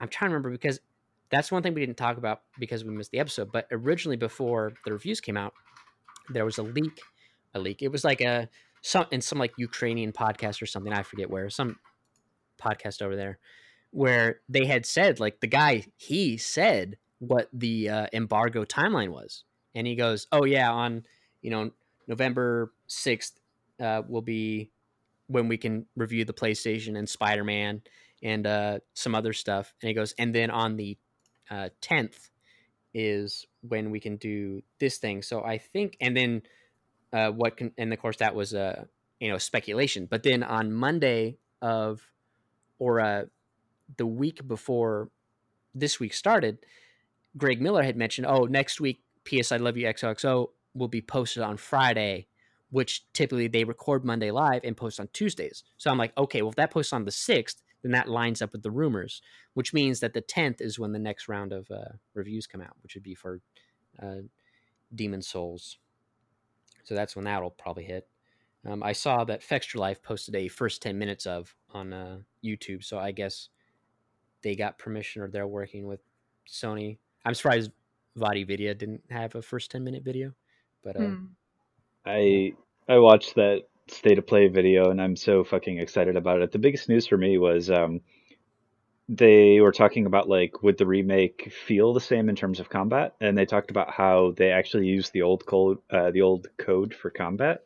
I'm trying to remember because that's one thing we didn't talk about because we missed the episode. But originally, before the reviews came out, there was a leak. A leak. It was like a some in some like Ukrainian podcast or something. I forget where. Some podcast over there where they had said like the guy he said what the uh, embargo timeline was, and he goes, "Oh yeah, on you know November sixth uh, will be when we can review the PlayStation and Spider Man and uh, some other stuff." And he goes, "And then on the uh, tenth is when we can do this thing." So I think, and then uh, what can, and of course that was uh, you know speculation. But then on Monday of or uh, the week before this week started, Greg Miller had mentioned, "Oh, next week, PS I Love You XOXO will be posted on Friday, which typically they record Monday live and post on Tuesdays." So I'm like, "Okay, well, if that posts on the sixth, then that lines up with the rumors, which means that the tenth is when the next round of uh, reviews come out, which would be for uh, Demon Souls. So that's when that'll probably hit." Um, I saw that Fextralife posted a first ten minutes of on uh, YouTube, so I guess they got permission or they're working with Sony. I'm surprised VaatiVidya didn't have a first 10 minute video, but uh, Hmm. I I watched that state of play video and I'm so fucking excited about it. The biggest news for me was um they were talking about like would the remake feel the same in terms of combat and they talked about how they actually used the old code uh, the old code for combat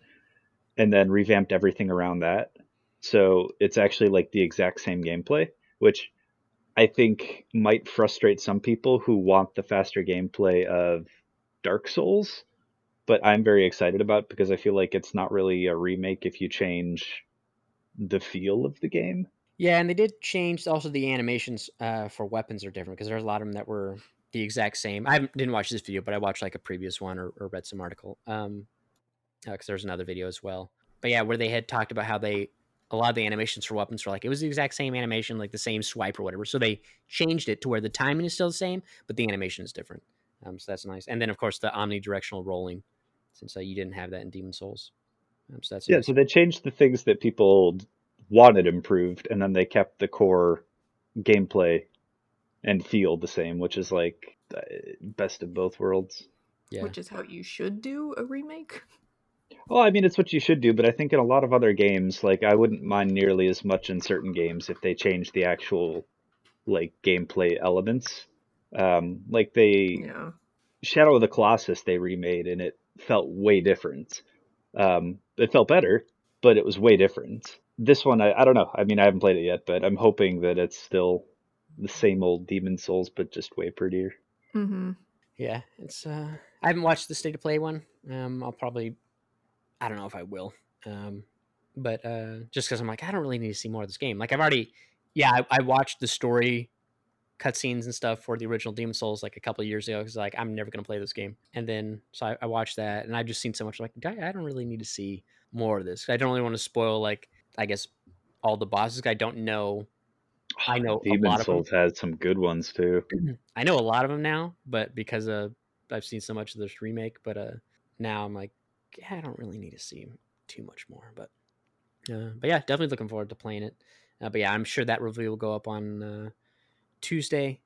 and then revamped everything around that. So it's actually like the exact same gameplay, which I think might frustrate some people who want the faster gameplay of Dark Souls but I'm very excited about because I feel like it's not really a remake if you change the feel of the game. Yeah, and they did change also the animations uh, for weapons are different because there's a lot of them that were the exact same. I didn't watch this video, but I watched like a previous one or, or read some article. Um, because there's another video as well. But yeah, where they had talked about how they a lot of the animations for weapons were like it was the exact same animation, like the same swipe or whatever. So they changed it to where the timing is still the same, but the animation is different. Um, so that's nice. And then of course the omnidirectional rolling, since uh, you didn't have that in Demon Souls. Um, so that's Yeah, nice. so they changed the things that people wanted improved and then they kept the core gameplay and feel the same, which is like uh, best of both worlds. yeah. Which is how you should do a remake. Well, I mean, it's what you should do, but I think in a lot of other games, like I wouldn't mind nearly as much in certain games if they changed the actual like gameplay elements. Um, like they Yeah. Shadow of the Colossus they remade and it felt way different. Um, it felt better, but it was way different. This one, I, I don't know. I mean, I haven't played it yet, but I'm hoping that it's still the same old Demon Souls, but just way prettier. Mm-hmm. Yeah, it's. uh I haven't watched the state of play one. Um, I'll probably. I don't know if I will. Um, but uh, just because I'm like, I don't really need to see more of this game. Like I've already, yeah, I, I watched the story cutscenes and stuff for the original Demon Souls like a couple of years ago because like I'm never gonna play this game. And then so I, I watched that and I've just seen so much like I, I don't really need to see more of this. I don't really want to spoil like I guess all the bosses. I don't know. I know a Demon lot of them. Souls has some good ones too. I know a lot of them now, but because uh, I've seen so much of this remake, but uh, now I'm like, yeah, I don't really need to see too much more. But uh, but yeah, definitely looking forward to playing it. Uh, but yeah, I'm sure that review will go up on uh, Tuesday.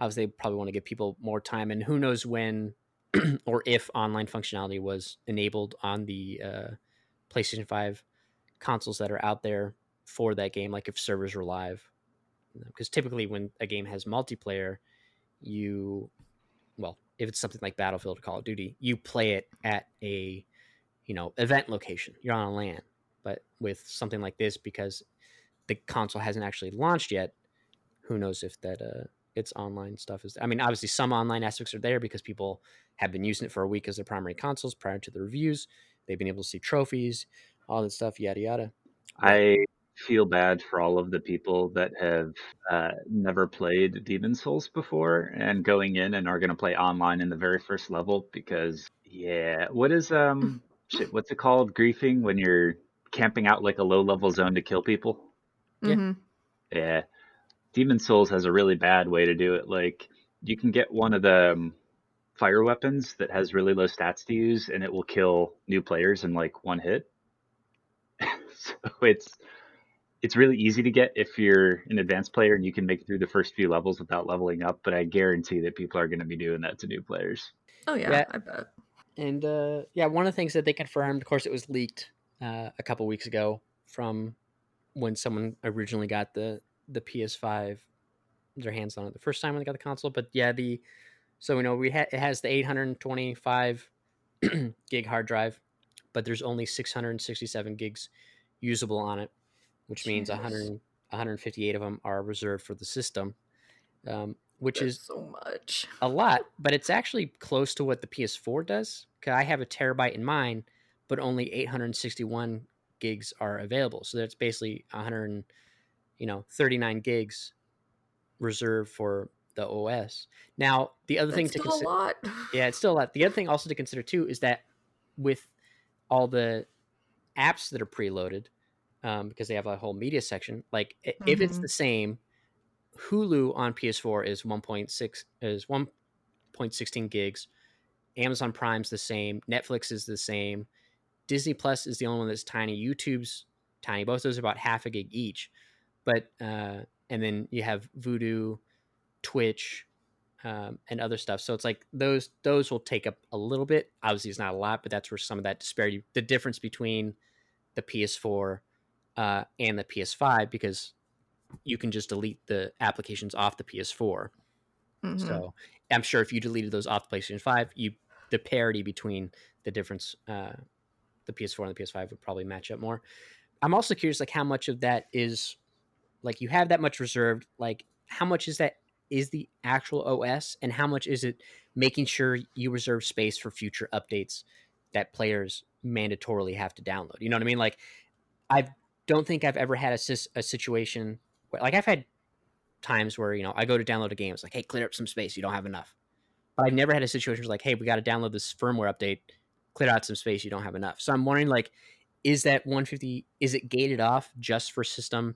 Obviously, probably want to give people more time, and who knows when or if online functionality was enabled on the uh, PlayStation Five consoles that are out there for that game, like if servers were live. Because typically, when a game has multiplayer, you well if it's something like battlefield or call of duty you play it at a you know event location. You're on a lan. But with something like this because the console hasn't actually launched yet who knows if that uh its online stuff is i mean obviously some online aspects are there because people have been using it for a week as their primary consoles prior to the reviews. They've been able to see trophies, all that stuff, yada yada. I feel bad for all of the people that have uh, never played Demon Souls before and going in and are going to play online in the very first level because yeah, what is um shit? What's it called? Griefing when you're camping out like a low level zone to kill people. Yeah. Mhm. Yeah, Demon Souls has a really bad way to do it. Like you can get one of the um, fire weapons that has really low stats to use, and it will kill new players in like one hit. So it's it's really easy to get if you're an advanced player and you can make it through the first few levels without leveling up. But I guarantee that people are going to be doing that to new players. Oh yeah, Yeah. I bet. And uh, yeah, one of the things that they confirmed, of course, it was leaked uh, a couple weeks ago from when someone originally got the the PS5, their hands on it the first time when they got the console. But yeah, the so we know we ha- it has the 825 gig hard drive, but there's only 667 gigs usable on it, which means Jesus. 100, 158 of them are reserved for the system, um, which That's is so much. a lot, but it's actually close to what the PS4 does. Cause I have a terabyte in mine, but only 861 gigs are available. So that's basically 100, you know, 39 gigs reserved for the OS. Now, the other thing to consider, yeah, it's still a lot. The other thing also to consider too is that with all the apps that are preloaded, um, because they have a whole media section, like i- if it's Mhm. the same, Hulu on PS4 is 1.6 is 1.16 gigs. Amazon Prime's the same. Netflix is the same. Disney Plus is the only one that's tiny. YouTube's tiny. Both those are about half a gig each. But uh, and then you have Vudu, Twitch, um, and other stuff. So it's like those those will take up a little bit. Obviously, it's not a lot, but that's where some of that disparity, the difference between the PS4 uh, and the PS5, because you can just delete the applications off the PS4. Mhm. So I'm sure if you deleted those off the PlayStation 5, you the parity between the difference, uh, the PS4 and the PS5 would probably match up more. I'm also curious, like how much of that is, like you have that much reserved, like how much is that is the actual OS, and how much is it making sure you reserve space for future updates that players mandatorily have to download? You know what I mean? Like I don't think I've ever had a, a situation where, like I've had times where you know I go to download a game, it's like, hey, clear up some space, you don't have enough. But I've never had a situation where like, hey, we got to download this firmware update, clear out some space, you don't have enough. So I'm wondering, like, is that 150? Is it gated off just for system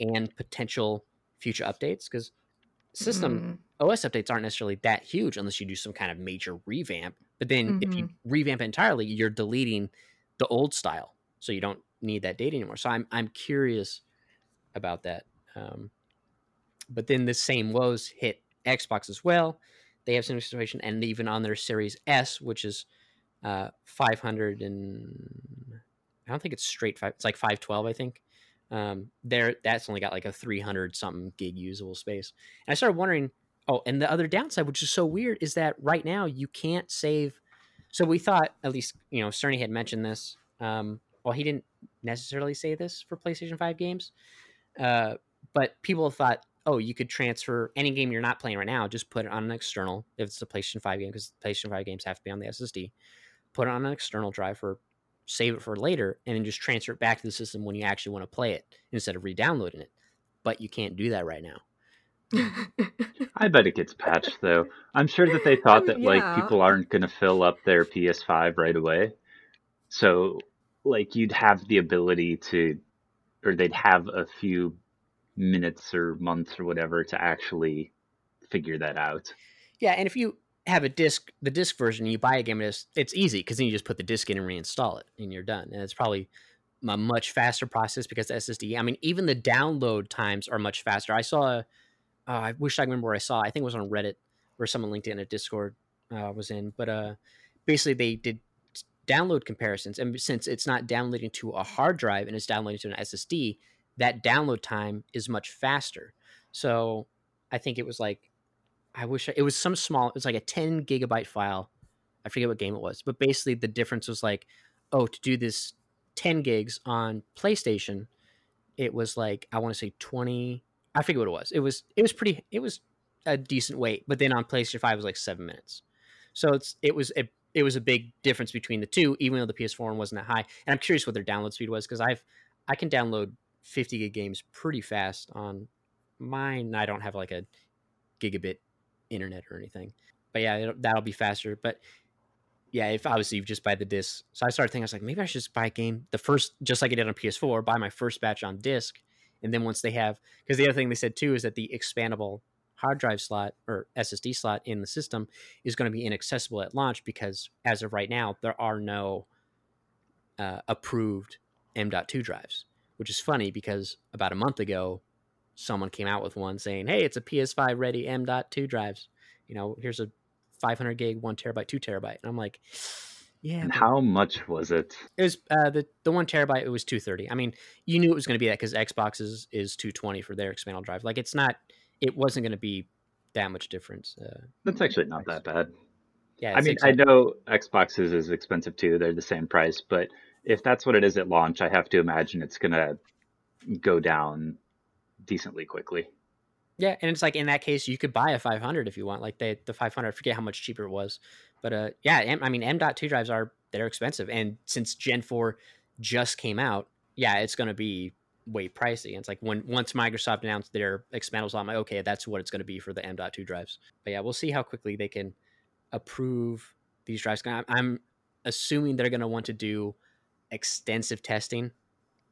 and potential future updates? Because system Mhm. OS updates aren't necessarily that huge unless you do some kind of major revamp. But then if you revamp it entirely, you're deleting the old style, so you don't need that data anymore. So I'm I'm curious about that. Um, but then the same woes hit Xbox as well. They have similar situation, and even on their Series S, which is uh, 500 and I don't think it's straight five. It's like 512, I think. Um, there, that's only got like a 300 something gig usable space. And I started wondering. Oh, and the other downside, which is so weird, is that right now you can't save. So we thought, at least you know, Cerny had mentioned this. Um, well, he didn't necessarily say this for PlayStation Five games, uh, but people thought, oh, you could transfer any game you're not playing right now, just put it on an external if it's a PlayStation Five game, because PlayStation Five games have to be on the SSD. Put it on an external drive for save it for later, and then just transfer it back to the system when you actually want to play it instead of re-downloading it. But you can't do that right now. I bet it gets patched though. I'm sure that they thought oh, that mean, like people aren't going to fill up their PS5 right away. So like you'd have the ability to or they'd have a few minutes or months or whatever to actually figure that out. Yeah, and if you have a disc, the disc version, you buy a game, it's, it's easy because then you just put the disc in and reinstall it, and you're done. And it's probably a much faster process because the SSD. I mean, even the download times are much faster. I saw, a, uh, I wish I remember where I saw. I think it was on Reddit where someone linked in a Discord uh, was in, but uh, basically they did download comparisons, and since it's not downloading to a hard drive and it's downloading to an SSD, that download time is much faster. So I think it was like I wish I, it was some small. It was like a ten gigabyte file. I forget what game it was, but basically the difference was like, oh, to do this ten gigs on PlayStation, it was like I want to say twenty. I forget what it was. It was it was pretty. It was a decent wait, but then on PlayStation Five it was like seven minutes. So it's it was it, it was a big difference between the two, even though the PS4 one wasn't that high. And I'm curious what their download speed was because I've I can download 50 gig games pretty fast on mine. I don't have like a gigabit internet or anything, but yeah, that'll be faster. But yeah, if obviously you just buy the disc. So I started thinking, I was like, maybe I should just buy a game the first, just like I did on PS4, buy my first batch on disc, and then once they have, because the other thing they said too is that the expandable hard drive slot or SSD slot in the system is going to be inaccessible at launch because as of right now, there are no uh, approved M.2 drives, which is funny because about a month ago, someone came out with one saying, "Hey, it's a PS5 ready M.2 drives. You know, here's a 500 gig, one terabyte, two terabyte." And I'm like, "Yeah." And how much was it? It was uh, the the one terabyte. It was 230. I mean, you knew it was going to be that because Xbox is is 220 for their expandable drive. Like, it's not. It wasn't going to be that much difference. Uh, That's actually not that bad. Yeah, I mean, I know Xboxes is expensive too. They're the same price, but if that's what it is at launch, I have to imagine it's gonna go down decently quickly. Yeah, and it's like in that case, you could buy a 500 if you want. Like the the 500, I forget how much cheaper it was, but uh, yeah, M, I mean M.2 drives are they're expensive, and since Gen 4 just came out, yeah, it's going to be way pricey. And it's like when once Microsoft announced their expandables, I'm like, okay, that's what it's going to be for the M.2 drives. But yeah, we'll see how quickly they can approve these drives. I'm assuming they're going to want to do extensive testing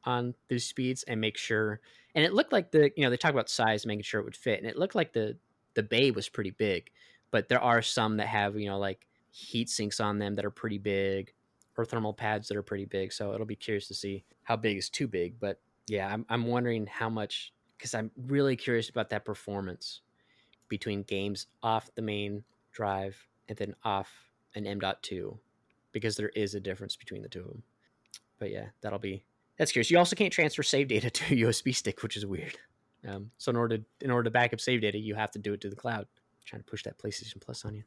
on those speeds and make sure. And it looked like the you know they talk about size, making sure it would fit, and it looked like the the bay was pretty big. But there are some that have you know like heat sinks on them that are pretty big, or thermal pads that are pretty big. So it'll be curious to see how big is too big. But yeah, I'm I'm wondering how much because I'm really curious about that performance between games off the main drive and then off an M.2 because there is a difference between the two of them. But yeah, that'll be that's curious. You also can't transfer save data to a USB stick, which is weird. Um, so in order to, in order to back up save data, you have to do it to the cloud. I'm trying to push that PlayStation Plus on you.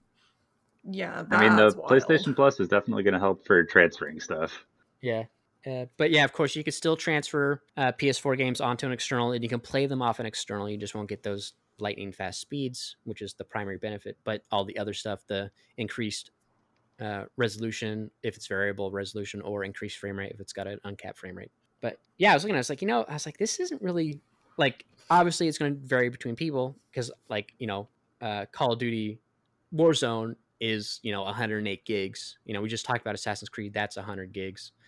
Yeah, I mean the wild. PlayStation Plus is definitely going to help for transferring stuff. Yeah, uh, but yeah, of course, you can still transfer uh, PS4 games onto an external, and you can play them off an external. You just won't get those lightning fast speeds, which is the primary benefit. But all the other stuff, the increased uh, resolution if it's variable resolution, or increased frame rate if it's got an uncapped frame rate. But yeah, I was looking at, it, I was like, you know, I was like, this isn't really like obviously it's going to vary between people because like you know, uh, Call of Duty Warzone is you know 108 gigs. You know, we just talked about Assassin's Creed, that's 100 gigs.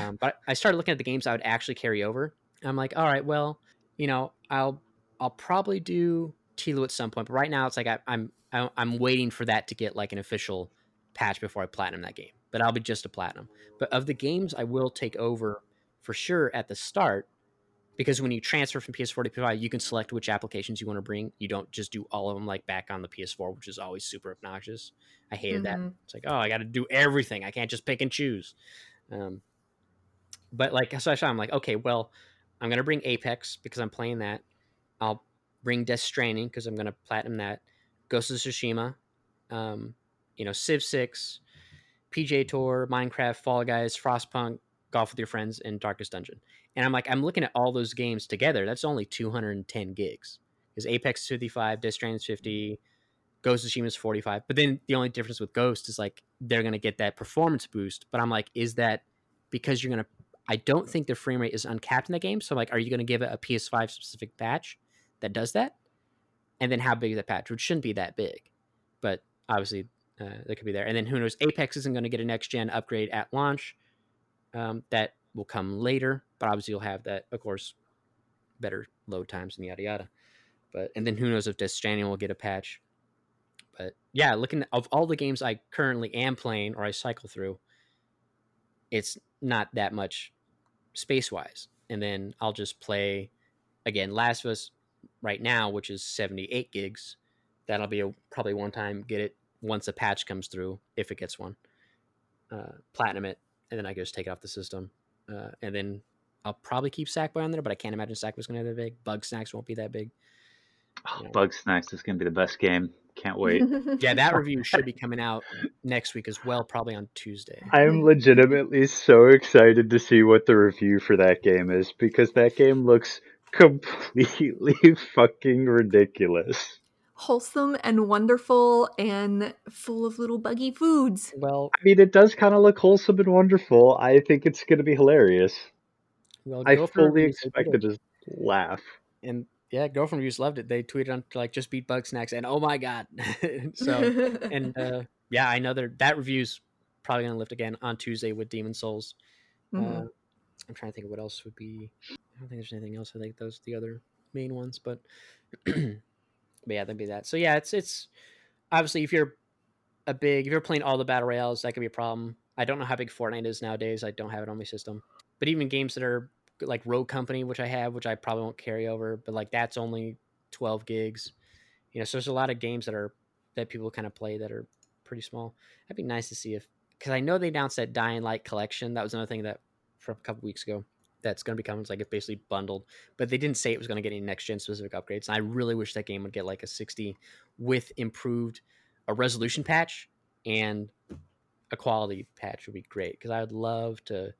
Um, but I started looking at the games I would actually carry over. I'm like, all right, well, you know, I'll I'll probably do TLOU at some point, but right now it's like I, I'm I'm waiting for that to get like an official patch before I platinum that game. But I'll be just a platinum. But of the games I will take over for sure at the start, because when you transfer from PS4 to PS5, you can select which applications you want to bring. You don't just do all of them like back on the PS4, which is always super obnoxious. I hated mm-hmm. that. It's like, oh, I got to do everything. I can't just pick and choose. Um, but like so I'm like, okay, well, I'm gonna bring Apex because I'm playing that. I'll bring Death Stranding because I'm gonna platinum that. Ghost of Tsushima, um, you know, Civ Six, PGA Tour, Minecraft, Fall Guys, Frostpunk, Golf with Your Friends, and Darkest Dungeon. And I'm like, I'm looking at all those games together. That's only 210 gigs. Because Apex is 55, Death Stranding is 50, Ghost of Tsushima is 45. But then the only difference with Ghost is like they're gonna get that performance boost. But I'm like, is that because you're gonna I don't think the frame rate is uncapped in the game. So, like, are you going to give it a PS5 specific patch that does that? And then how big is that patch? Which shouldn't be that big, but obviously uh, that could be there. And then who knows? Apex isn't going to get a next gen upgrade at launch. Um, that will come later, but obviously you'll have that, of course, better load times and yada yada. But and then who knows if Stranding will get a patch. But yeah, looking of all the games I currently am playing or I cycle through, it's not that much space wise. And then I'll just play again Last of Us right now, which is 78 gigs. That'll be a probably one time get it once a patch comes through, if it gets one. Uh, platinum it, and then I just take it off the system. Uh, and then I'll probably keep Sackboy on there, but I can't imagine Sackboy's going to be that big. Snacks won't be that big. Oh, you know. Bugsnax is going to be the best game. Can't wait. yeah, that review should be coming out next week as well, probably on Tuesday. I'm legitimately so excited to see what the review for that game is because that game looks completely fucking ridiculous. Wholesome and wonderful and full of little buggy foods. Well, I mean, it does kind of look wholesome and wonderful. I think it's going to be hilarious. well, I fully reviews, they did expected to laugh. and yeah, girlfriend reviews loved it. They tweeted on like just beat Bugsnax, and oh my god! so and uh, yeah, I know that that review's probably gonna lift again on Tuesday with Demon Souls. Mhm. Uh, I'm trying to think of what else would be. I don't think there's anything else. I think those are the other main ones, but yeah, that'd be that. So yeah, it's it's obviously if you're a big if you're playing all the battle royales, that could be a problem. I don't know how big Fortnite is nowadays. I don't have it on my system, but even games that are like Rogue Company, which I have, which I probably won't carry over, but like that's only 12 gigs. You know, so there's a lot of games that are that people kind of play that are pretty small. That'd be nice to see if because I know they announced that Dying Light collection. That was another thing that from a couple weeks ago that's going to be coming. It's like it's basically bundled, but they didn't say it was going to get any next gen specific upgrades. And I really wish that game would get like a 60 with improved a resolution patch and a quality patch would be great because I would love to.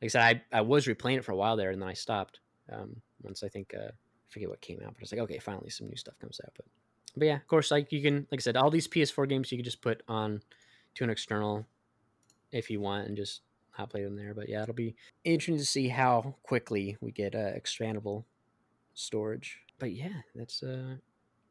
Like I said, I, I was replaying it for a while there and then I stopped. Um, once I think uh, I forget what came out, but it's like okay, finally some new stuff comes out. But but yeah, of course, like you can, like I said, all these PS4 games you can just put on to an external if you want and just not play them there. But yeah, it'll be interesting to see how quickly we get uh, expandable storage. But yeah, that's uh,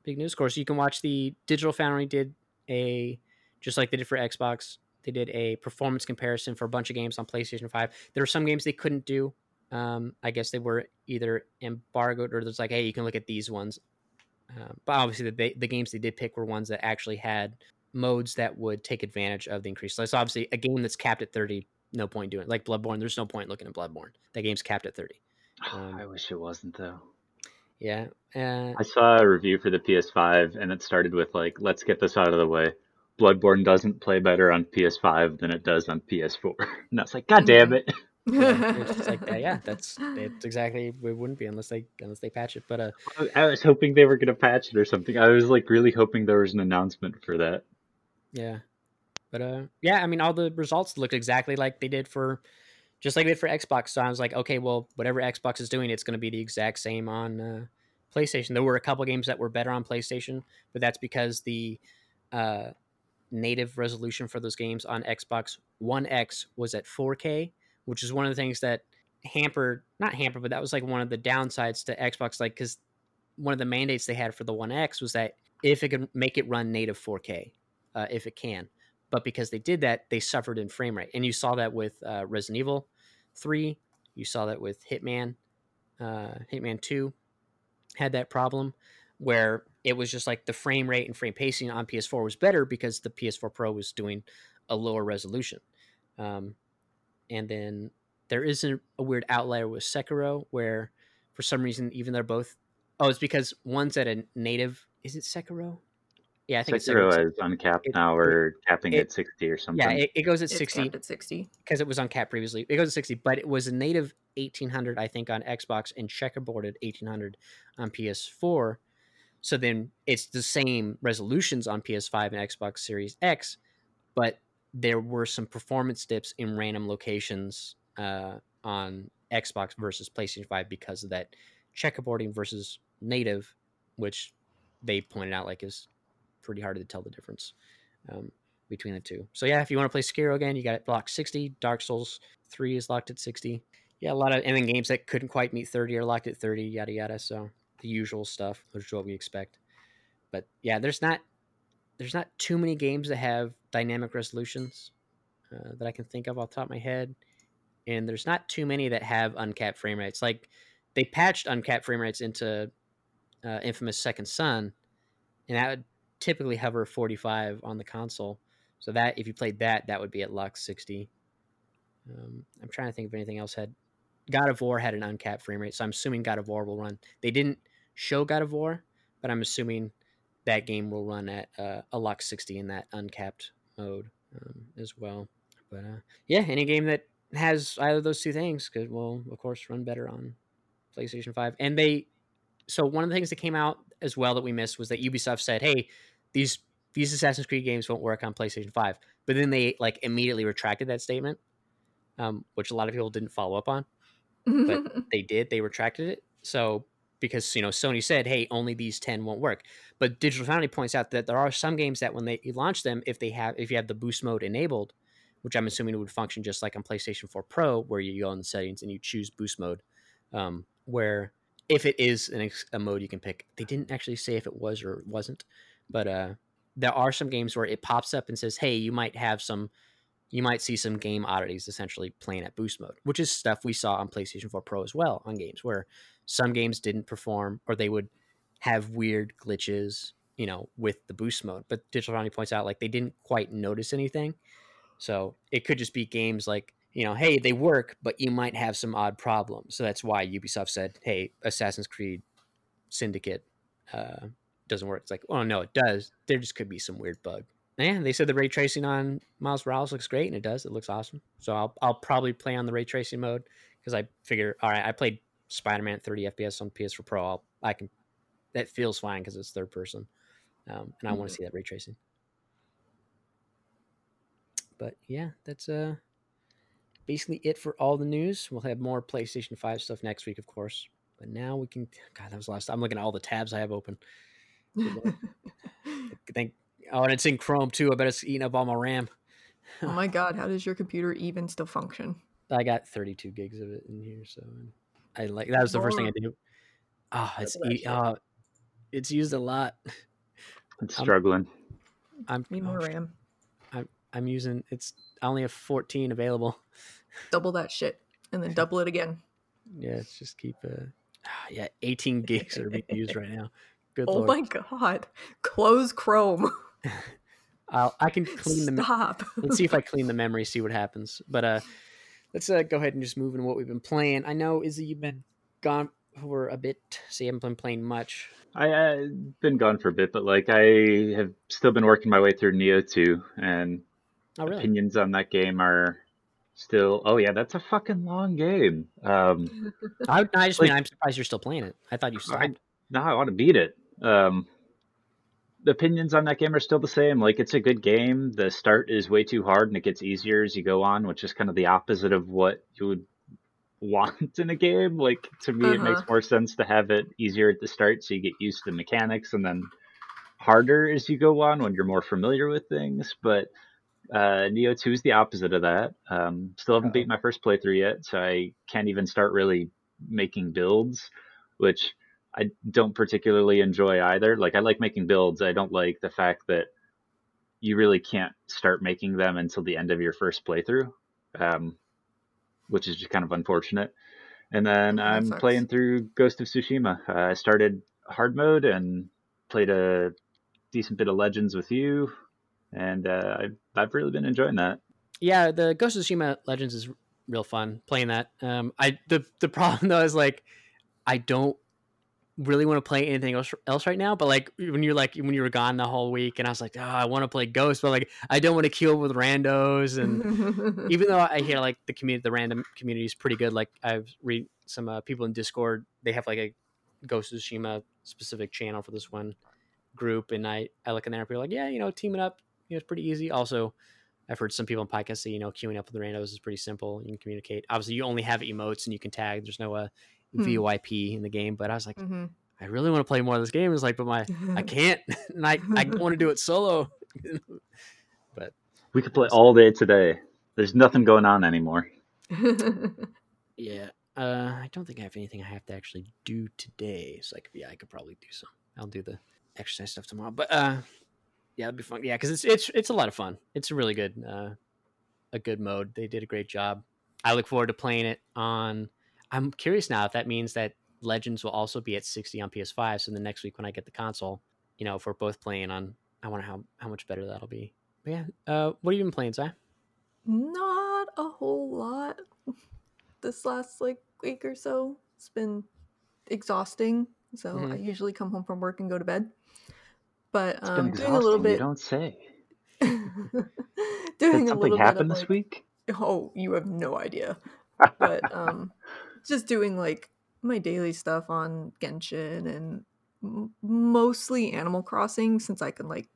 big news. Of course, you can watch the Digital Foundry did a just like they did for Xbox. They did a performance comparison for a bunch of games on PlayStation Five. There were some games they couldn't do. Um, I guess they were either embargoed or there's like, hey, you can look at these ones. Uh, but obviously, the the games they did pick were ones that actually had modes that would take advantage of the increase. So it's obviously a game that's capped at 30. No point doing it. Like Bloodborne, there's no point looking at Bloodborne. That game's capped at 30. Um, I wish it wasn't though. Yeah. Uh, I saw a review for the PS5 and it started with like, "Let's get this out of the way. Bloodborne doesn't play better on PS5 than it does on PS4." And I was like, "God damn it!" yeah, it's like that. Yeah, that's it's exactly it wouldn't be unless they unless they patch it. But uh, I- I was hoping they were gonna patch it or something. I was like really hoping there was an announcement for that. Yeah. But uh yeah, I mean all the results looked exactly like they did for just like they did for Xbox. So I was like, okay, well, whatever Xbox is doing, it's going to be the exact same on uh, PlayStation. There were a couple games that were better on PlayStation, but that's because the uh, native resolution for those games on Xbox One X was at 4K, which is one of the things that hampered, not hampered, but that was like one of the downsides to Xbox. Like, because one of the mandates they had for the One X was that if it could make it run native 4K, uh, if it can. But because they did that, they suffered in frame rate, and you saw that with uh, Resident Evil Three. You saw that with Hitman, uh, Hitman Two had that problem where it was just like the frame rate and frame pacing on PS4 was better because the PS4 Pro was doing a lower resolution. Um, and then there is a, a weird outlier with Sekiro where, for some reason, even they're both. Oh, it's because one's at a native. Is it Sekiro? Yeah, I think it's Sekiro. Sekiro is uncapped It- now or capping it- at 60 or something. Yeah, it, it goes at It's 60 capped at 60. because it was uncapped previously. It goes at 60, but it was a native 1800, I think, on Xbox and checkerboarded 1800 on PS4. So then it's the same resolutions on PS5 and Xbox Series X, but there were some performance dips in random locations uh, on Xbox versus PlayStation 5 because of that checkerboarding versus native, which they pointed out like is pretty hard to tell the difference. Um, between the two. So yeah, if you want to play Sekiro again, you got it locked 60. Dark Souls 3 is locked at 60. Yeah, a lot of and then games that couldn't quite meet 30 are locked at 30, yada yada. So the usual stuff, which is what we expect. But yeah, there's not there's not too many games that have dynamic resolutions uh, that I can think of off the top of my head. And there's not too many that have uncapped frame rates. Like they patched uncapped frame rates into uh, Infamous Second Son, and that would typically hover 45 on the console. So that if you played that, that would be at Lux 60. Um, I'm trying to think if anything else had. God of War had an uncapped frame rate, so I'm assuming God of War will run. They didn't show God of War, but I'm assuming that game will run at uh, a Lux 60 in that uncapped mode um, as well. But uh, yeah, any game that has either of those two things could will of course run better on PlayStation 5. And they so one of the things that came out as well that we missed was that Ubisoft said, "Hey, these these Assassin's Creed games won't work on PlayStation 5." But then they like immediately retracted that statement, um, which a lot of people didn't follow up on. But they did. They retracted it. So because you know Sony said, "Hey, only these ten won't work." But Digital Foundry points out that there are some games that when they launch them, if they have if you have the boost mode enabled, which I'm assuming it would function just like on PlayStation 4 Pro, where you go in the settings and you choose boost mode, um, where if it is an ex- a mode you can pick, they didn't actually say if it was or wasn't, but uh, there are some games where it pops up and says, "Hey, you might have some." You might see some game oddities essentially playing at boost mode, which is stuff we saw on PlayStation 4 Pro as well on games where some games didn't perform or they would have weird glitches, you know, with the boost mode. But Digital Foundry points out like they didn't quite notice anything. So it could just be games like, you know, hey, they work, but you might have some odd problems. So that's why Ubisoft said, hey, Assassin's Creed Syndicate uh, doesn't work. It's like, oh, no, it does. There just could be some weird bug. And they said the ray tracing on Miles Morales looks great, and it does. It looks awesome. So I'll, I'll probably play on the ray tracing mode because I figure, all right, I played Spider-Man 30 FPS on PS4 Pro, I'll, I can that feels fine because it's third person, um, and I want to see that ray tracing. But yeah, that's uh basically it for all the news. We'll have more PlayStation Five stuff next week, of course. But now we can. God, that was last. I'm looking at all the tabs I have open. Thank. Oh, and it's in Chrome too. I bet it's eating up all my RAM. oh my god, how does your computer even still function? I got 32 gigs of it in here, so I like that was the first thing I do. Oh, ah, it's e- oh, it's used a lot. It's I'm- struggling. I'm Need oh, more sh- RAM. I'm using it's I only have 14 available. Double that shit, and then double it again. Yeah, it's just keep uh ah, yeah, 18 gigs are being used right now. Good Oh lord. my god! Close Chrome. I'll, I can clean the me- Stop. let's see if I clean the memory, see what happens. But uh let's uh, go ahead and just move into what we've been playing. I know Izzy, you've been gone for a bit, so you haven't been playing much. I uh, been gone for a bit, but like I have still been working my way through Nioh 2, and Oh really? opinions on that game are still. Oh yeah, that's a fucking long game. Um, I, I just mean I'm surprised you're still playing it. I thought you stopped. I, now I want to beat it. Um, the opinions on that game are still the same. Like it's a good game. The start is way too hard, and it gets easier as you go on, which is kind of the opposite of what you would want in a game. Like to me, it makes Uh-huh. more sense to have it easier at the start, so you get used to the mechanics, and then harder as you go on when you're more familiar with things. But uh, Nioh 2 is the opposite of that. Um, still haven't beat my first playthrough yet, so I can't even start really making builds, which I don't particularly enjoy either. Like, I like making builds. I don't like the fact that you really can't start making them until the end of your first playthrough, um, which is just kind of unfortunate. And then I'm sucks. playing through Ghost of Tsushima. Uh, I started hard mode and played a decent bit of Legends with you, and uh, I've, I've really been enjoying that. yeah, the Ghost of Tsushima Legends is real fun playing that. Um, I the the problem though is like I don't really want to play anything else else right now. But like when you're like when you were gone the whole week, and I was like, oh, I want to play Ghost, but like I don't want to kill with randos. And even though I hear like the community, the random community is pretty good. Like I've read some uh, people in Discord, they have like a Ghost of Tsushima specific channel for this one group, and I I look in there and people are like, yeah, you know, teaming up, you know, it's pretty easy. Also, I've heard some people in podcasts say, you know, queuing up with the randos is pretty simple. You can communicate. Obviously, you only have emotes and you can tag. There's no uh, Hmm. In the game. But I was like, Mhm. I really want to play more of this game. It's like, but my I can't, and I I want to do it solo. But we could play all day today. There's nothing going on anymore. Yeah. Uh, I don't think I have anything I have to actually do today. So like, yeah, I could probably do some. I'll do the exercise stuff tomorrow. But uh, yeah, it'll be fun. Yeah, because it's it's it's a lot of fun. It's a really good uh, a good mode. They did a great job. I look forward to playing it on. I'm curious now if that means that Legends will also be at 60 on PS5. So the next week when I get the console, you know, if we're both playing on, I wonder how how much better that'll be. But yeah, uh, what have you been playing, Zai? Not a whole lot this last like week or so. It's been exhausting. So I Mhm. usually come home from work and go to bed. But um, doing a little exhausting. You bit, don't say. doing Did something little happen bit this like, week? oh, you have no idea. But um, just doing like my daily stuff on Genshin and m- mostly Animal Crossing since I can like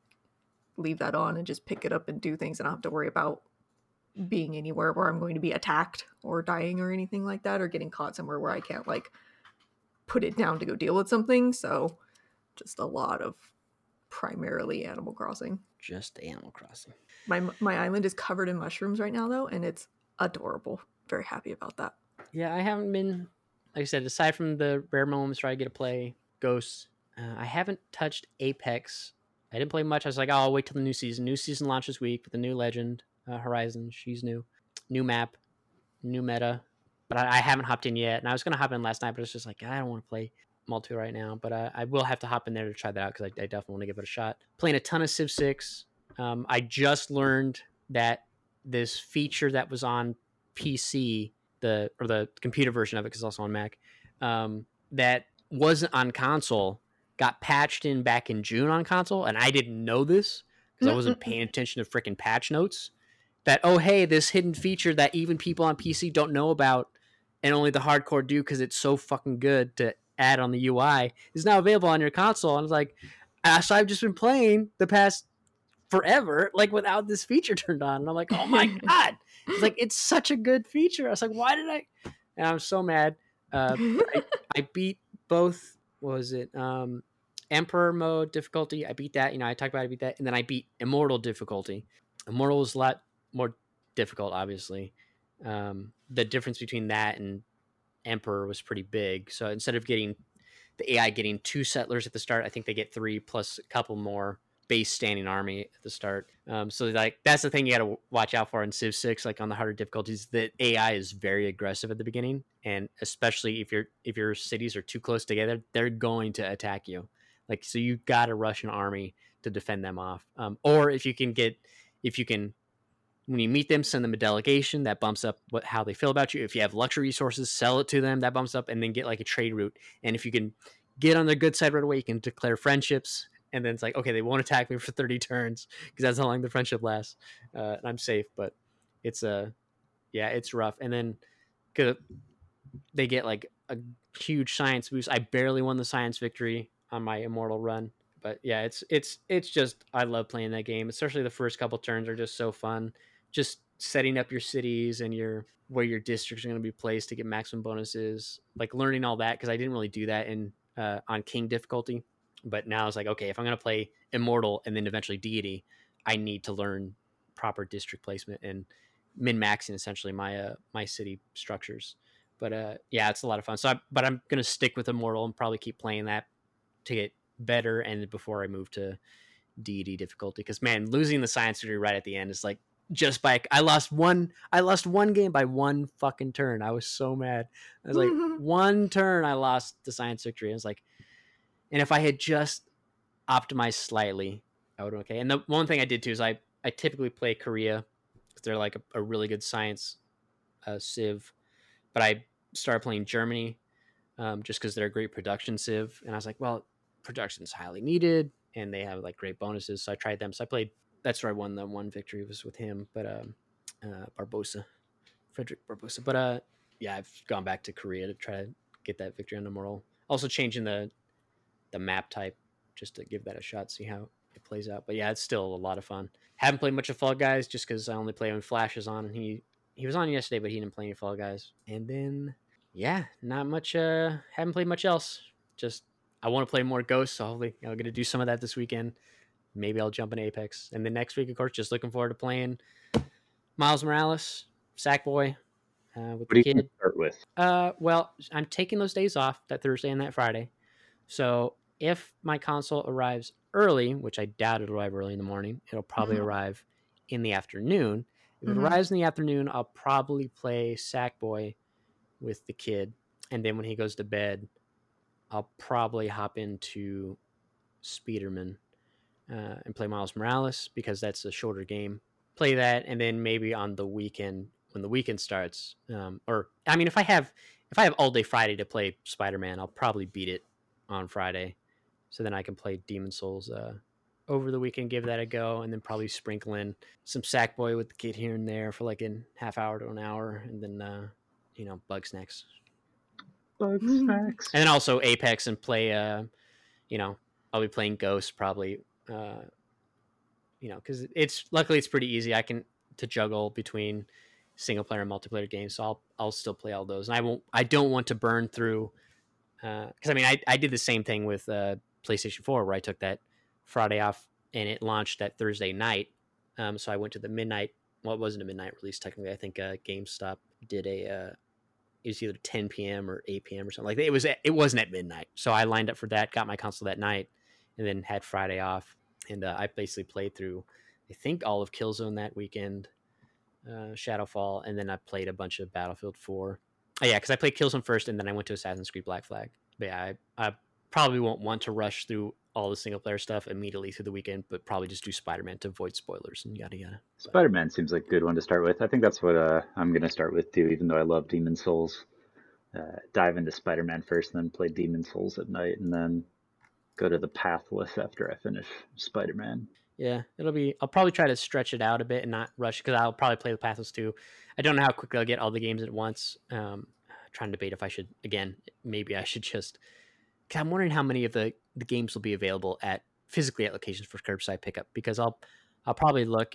leave that on and just pick it up and do things and I don't have to worry about being anywhere where I'm going to be attacked or dying or anything like that or getting caught somewhere where I can't like put it down to go deal with something. So just a lot of primarily Animal Crossing. Just Animal Crossing. My my island is covered in mushrooms right now though, and it's adorable. Very happy about that. Yeah, I haven't been, like I said, aside from the rare moments where I get to play Ghosts, uh, I haven't touched Apex. I didn't play much. I was like, oh, I'll wait till the new season. New season launches week with the new legend, uh, Horizon. She's new. New map, new meta. But I, I haven't hopped in yet. And I was going to hop in last night, but it's just like, I don't want to play multi right now. But uh, I will have to hop in there to try that out because I, I, definitely want to give it a shot. Playing a ton of Civ 6. Um, I just learned that this feature that was on PC, the or the computer version of it, because it's also on Mac, um, that wasn't on console, got patched in back in June on console, and I didn't know this because I wasn't paying attention to freaking patch notes. That oh hey, this hidden feature that even people on PC don't know about, and only the hardcore do because it's so fucking good to add on the UI is now available on your console. And I was like, so I've just been playing the past forever, like without this feature turned on. And I'm like, oh my god, it's like it's such a good feature. I was like, why did I? And I'm so mad. Uh, I, I, beat both. What was it? Um, Emperor mode difficulty. I beat that. You know, I talked about I beat that, and then I beat Immortal difficulty. Immortal was a lot more difficult, obviously. Um, the difference between that and Emperor was pretty big. So instead of getting the AI getting two settlers at the start, I think they get three plus a couple more base standing army at the start. Um, so like that's the thing you got to watch out for in Civ Six, like on the harder difficulties. That AI is very aggressive at the beginning, and especially if your if your cities are too close together, they're going to attack you. Like so, you got to rush an army to defend them off. Um, or if you can get if you can when you meet them, send them a delegation that bumps up what how they feel about you. If you have luxury resources, sell it to them that bumps up, and then get like a trade route. And if you can get on their good side right away, you can declare friendships and then it's like okay they won't attack me for 30 turns because that's how long the friendship lasts uh, and i'm safe but it's a uh, yeah it's rough and then they get like a huge science boost i barely won the science victory on my immortal run but yeah it's it's it's just i love playing that game especially the first couple turns are just so fun just setting up your cities and your where your districts are going to be placed to get maximum bonuses like learning all that because i didn't really do that in uh, on king difficulty. But now it's like okay if i'm going to play immortal and then eventually deity i need to learn proper district placement and min maxing essentially my uh my city structures. But uh yeah it's a lot of fun. So I, but i'm going to stick with immortal and probably keep playing that to get better and before i move to deity difficulty. Because man losing the science degree right at the end is like just by I lost one I lost one game by one fucking turn. I was so mad. I was like one turn I lost the science victory. I was like and if I had just optimized slightly, I would okay. And the one thing I did too is I I typically play Korea because they're like a, a, really good science uh, civ, but I started playing Germany um, just because they're a great production civ, and I was like, well, production's highly needed, and they have like great bonuses. So I tried them. So I played. That's where I won the one victory was with him, but um, uh, Barbarossa, Frederick Barbarossa. But uh, yeah, I've gone back to Korea to try to get that victory on Immortal. Also changing the the map type just to give that a shot, see how it plays out. But yeah, it's still a lot of fun. Haven't played much of Fall Guys just because I only play when Flash is on, and he he was on yesterday, but he didn't play any Fall Guys. And then yeah, not much. Uh, haven't played much else. Just I want to play more Ghosts, so hopefully I'm gonna do some of that this weekend. Maybe I'll jump in Apex, and then next week, of course, just looking forward to playing Miles Morales, Sackboy, uh, with what the kid. start with? Uh, well, I'm taking those days off, that Thursday and that Friday. So if my console arrives early, which I doubt it'll arrive early in the morning, it'll probably mm-hmm. arrive in the afternoon. If mm-hmm. it arrives in the afternoon, I'll probably play Sackboy with the kid. And then when he goes to bed, I'll probably hop into Spiderman uh, and play Miles Morales because that's a shorter game. Play that, and then maybe on the weekend when the weekend starts, um, or I mean, if I have if I have all day Friday to play Spider Man, I'll probably beat it on Friday so then I can play Demon's Souls uh, over the weekend, give that a go, and then probably sprinkle in some Sackboy with the kid here and there for like a half hour to an hour, and then uh, you know Bugsnax. Bug snacks. And then also Apex and play. Uh, you know, I'll be playing Ghost probably. Uh, you know, because it's luckily it's pretty easy. I can to juggle between single player and multiplayer games, so I'll I'll still play all those, and I won't. I don't want to burn through because I mean, I, I did the same thing with uh, PlayStation 4 where I took that Friday off and it launched that Thursday night. Um, so I went to the midnight. Well, wasn't a midnight release technically. I think uh, GameStop did a. Uh, it was either 10 p.m. or 8 p.m. or something like that. It was. It wasn't at midnight, so I lined up for that. Got my console that night, and then had Friday off. And uh, I basically played through, I think all of Killzone that weekend, uh, Shadowfall, and then I played a bunch of Battlefield 4. Oh, yeah, because I played Killzone first, and then I went to Assassin's Creed Black Flag. But yeah, I, I probably won't want to rush through all the single player stuff immediately through the weekend, but probably just do Spider Man to avoid spoilers and yada yada. Spider Man seems like a good one to start with. I think that's what uh, I'm going to start with too, even though I love Demon's Souls. Uh, dive into Spider Man first, and then play Demon's Souls at night, and then go to the Pathless after I finish Spider Man. Yeah, it'll be. I'll probably try to stretch it out a bit and not rush because I'll probably play the Pathless too. I don't know how quickly I'll get all the games at once. Um, trying to debate if I should again. Maybe I should just. i I'm wondering how many of the the games will be available at physically at locations for curbside pickup because I'll I'll probably look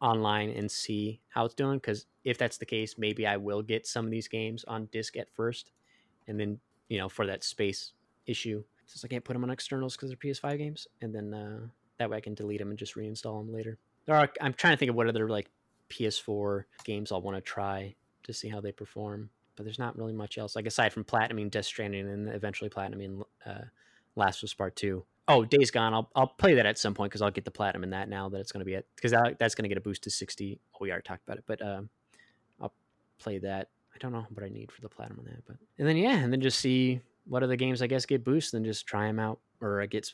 online and see how it's doing because if that's the case, maybe I will get some of these games on disc at first, and then you know for that space issue since I can't put them on externals because they're PS5 games, and then uh, that way I can delete them and just reinstall them later. There are I'm trying to think of what other like PS4 games I'll want to try to see how they perform, but there's not really much else like aside from platinuming Death Stranding and eventually platinuming uh, Last of Us Part Two. Oh, Days Gone. I'll I'll play that at some point because I'll get the platinum in that now that it's going to be at because that, that's going to get a boost to sixty. Oh, we already talked about it, but um, I'll play that. I don't know what I need for the platinum on that, but and then yeah, and then just see what other games I guess get boosts and just try them out or I get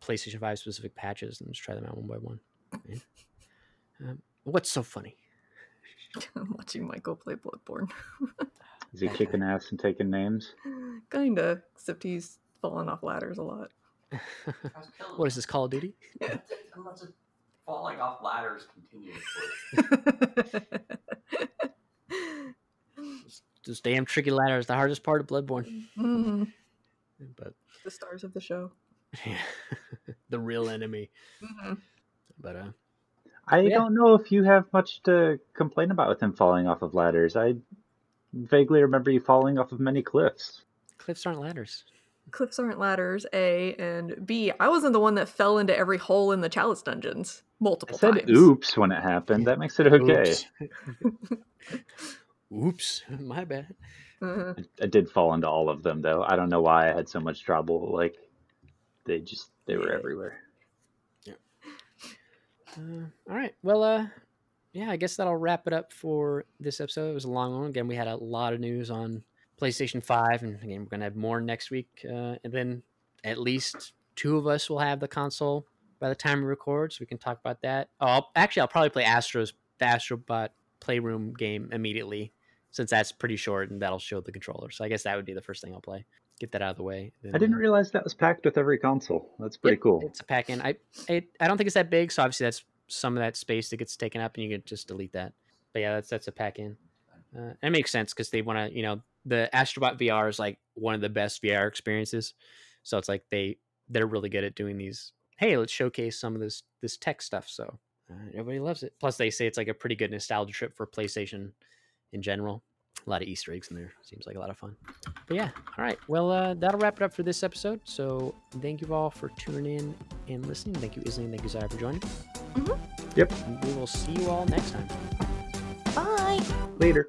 PlayStation Five specific patches and just try them out one by one. Yeah. Um, what's so funny? I'm watching Michael play Bloodborne. Is he kicking ass and taking names? Kinda, except he's falling off ladders a lot. what is this Call of Duty? Yeah, I'm not just falling off ladders continuously. This damn tricky ladder is the hardest part of Bloodborne. Mhm. But The stars of the show. yeah, the real enemy. Mhm. But uh, I Yeah. don't know if you have much to complain about with him falling off of ladders. I vaguely remember you falling off of many cliffs. cliffs aren't ladders. Cliffs aren't ladders, A, and B, I wasn't the one that fell into every hole in the chalice dungeons multiple I multiple said times. oops when it happened. That makes it okay. Oops. Oops, my bad. Uh, I did fall into all of them though. I don't know why I had so much trouble. Like they just they were Yeah. everywhere. Uh, all right. Well, uh, yeah, I guess that'll wrap it up for this episode. It was a long one. Again, we had a lot of news on PlayStation 5, and again, we're going to have more next week. Uh, and then at least two of us will have the console by the time we record, so we can talk about that. Oh, I'll, actually, I'll probably play Astro's the Astrobot Playroom game immediately, since that's pretty short and that'll show the controller. So I guess that would be the first thing I'll play. Get that out of the way. I didn't uh, realize that was packed with every console. That's pretty Yep, cool. It's a pack in. I, I I don't think it's that big, so obviously that's some of that space that gets taken up, and you can just delete that. But yeah, that's that's a pack in. Uh, it makes sense because they want to, you know, the Astrobot VR is like one of the best VR experiences. So it's like they they're really good at doing these. Hey, let's showcase some of this this tech stuff. So uh, everybody loves it. Plus, they say it's like a pretty good nostalgia trip for PlayStation in general. A lot of Easter eggs in there. Seems like a lot of fun. But yeah, all right. Well, uh, that'll wrap it up for this episode. So thank you all for tuning in and listening. Thank you, Isling. Thank you, Zara, for joining. Mhm. Yep. And we will see you all next time. Bye. Later.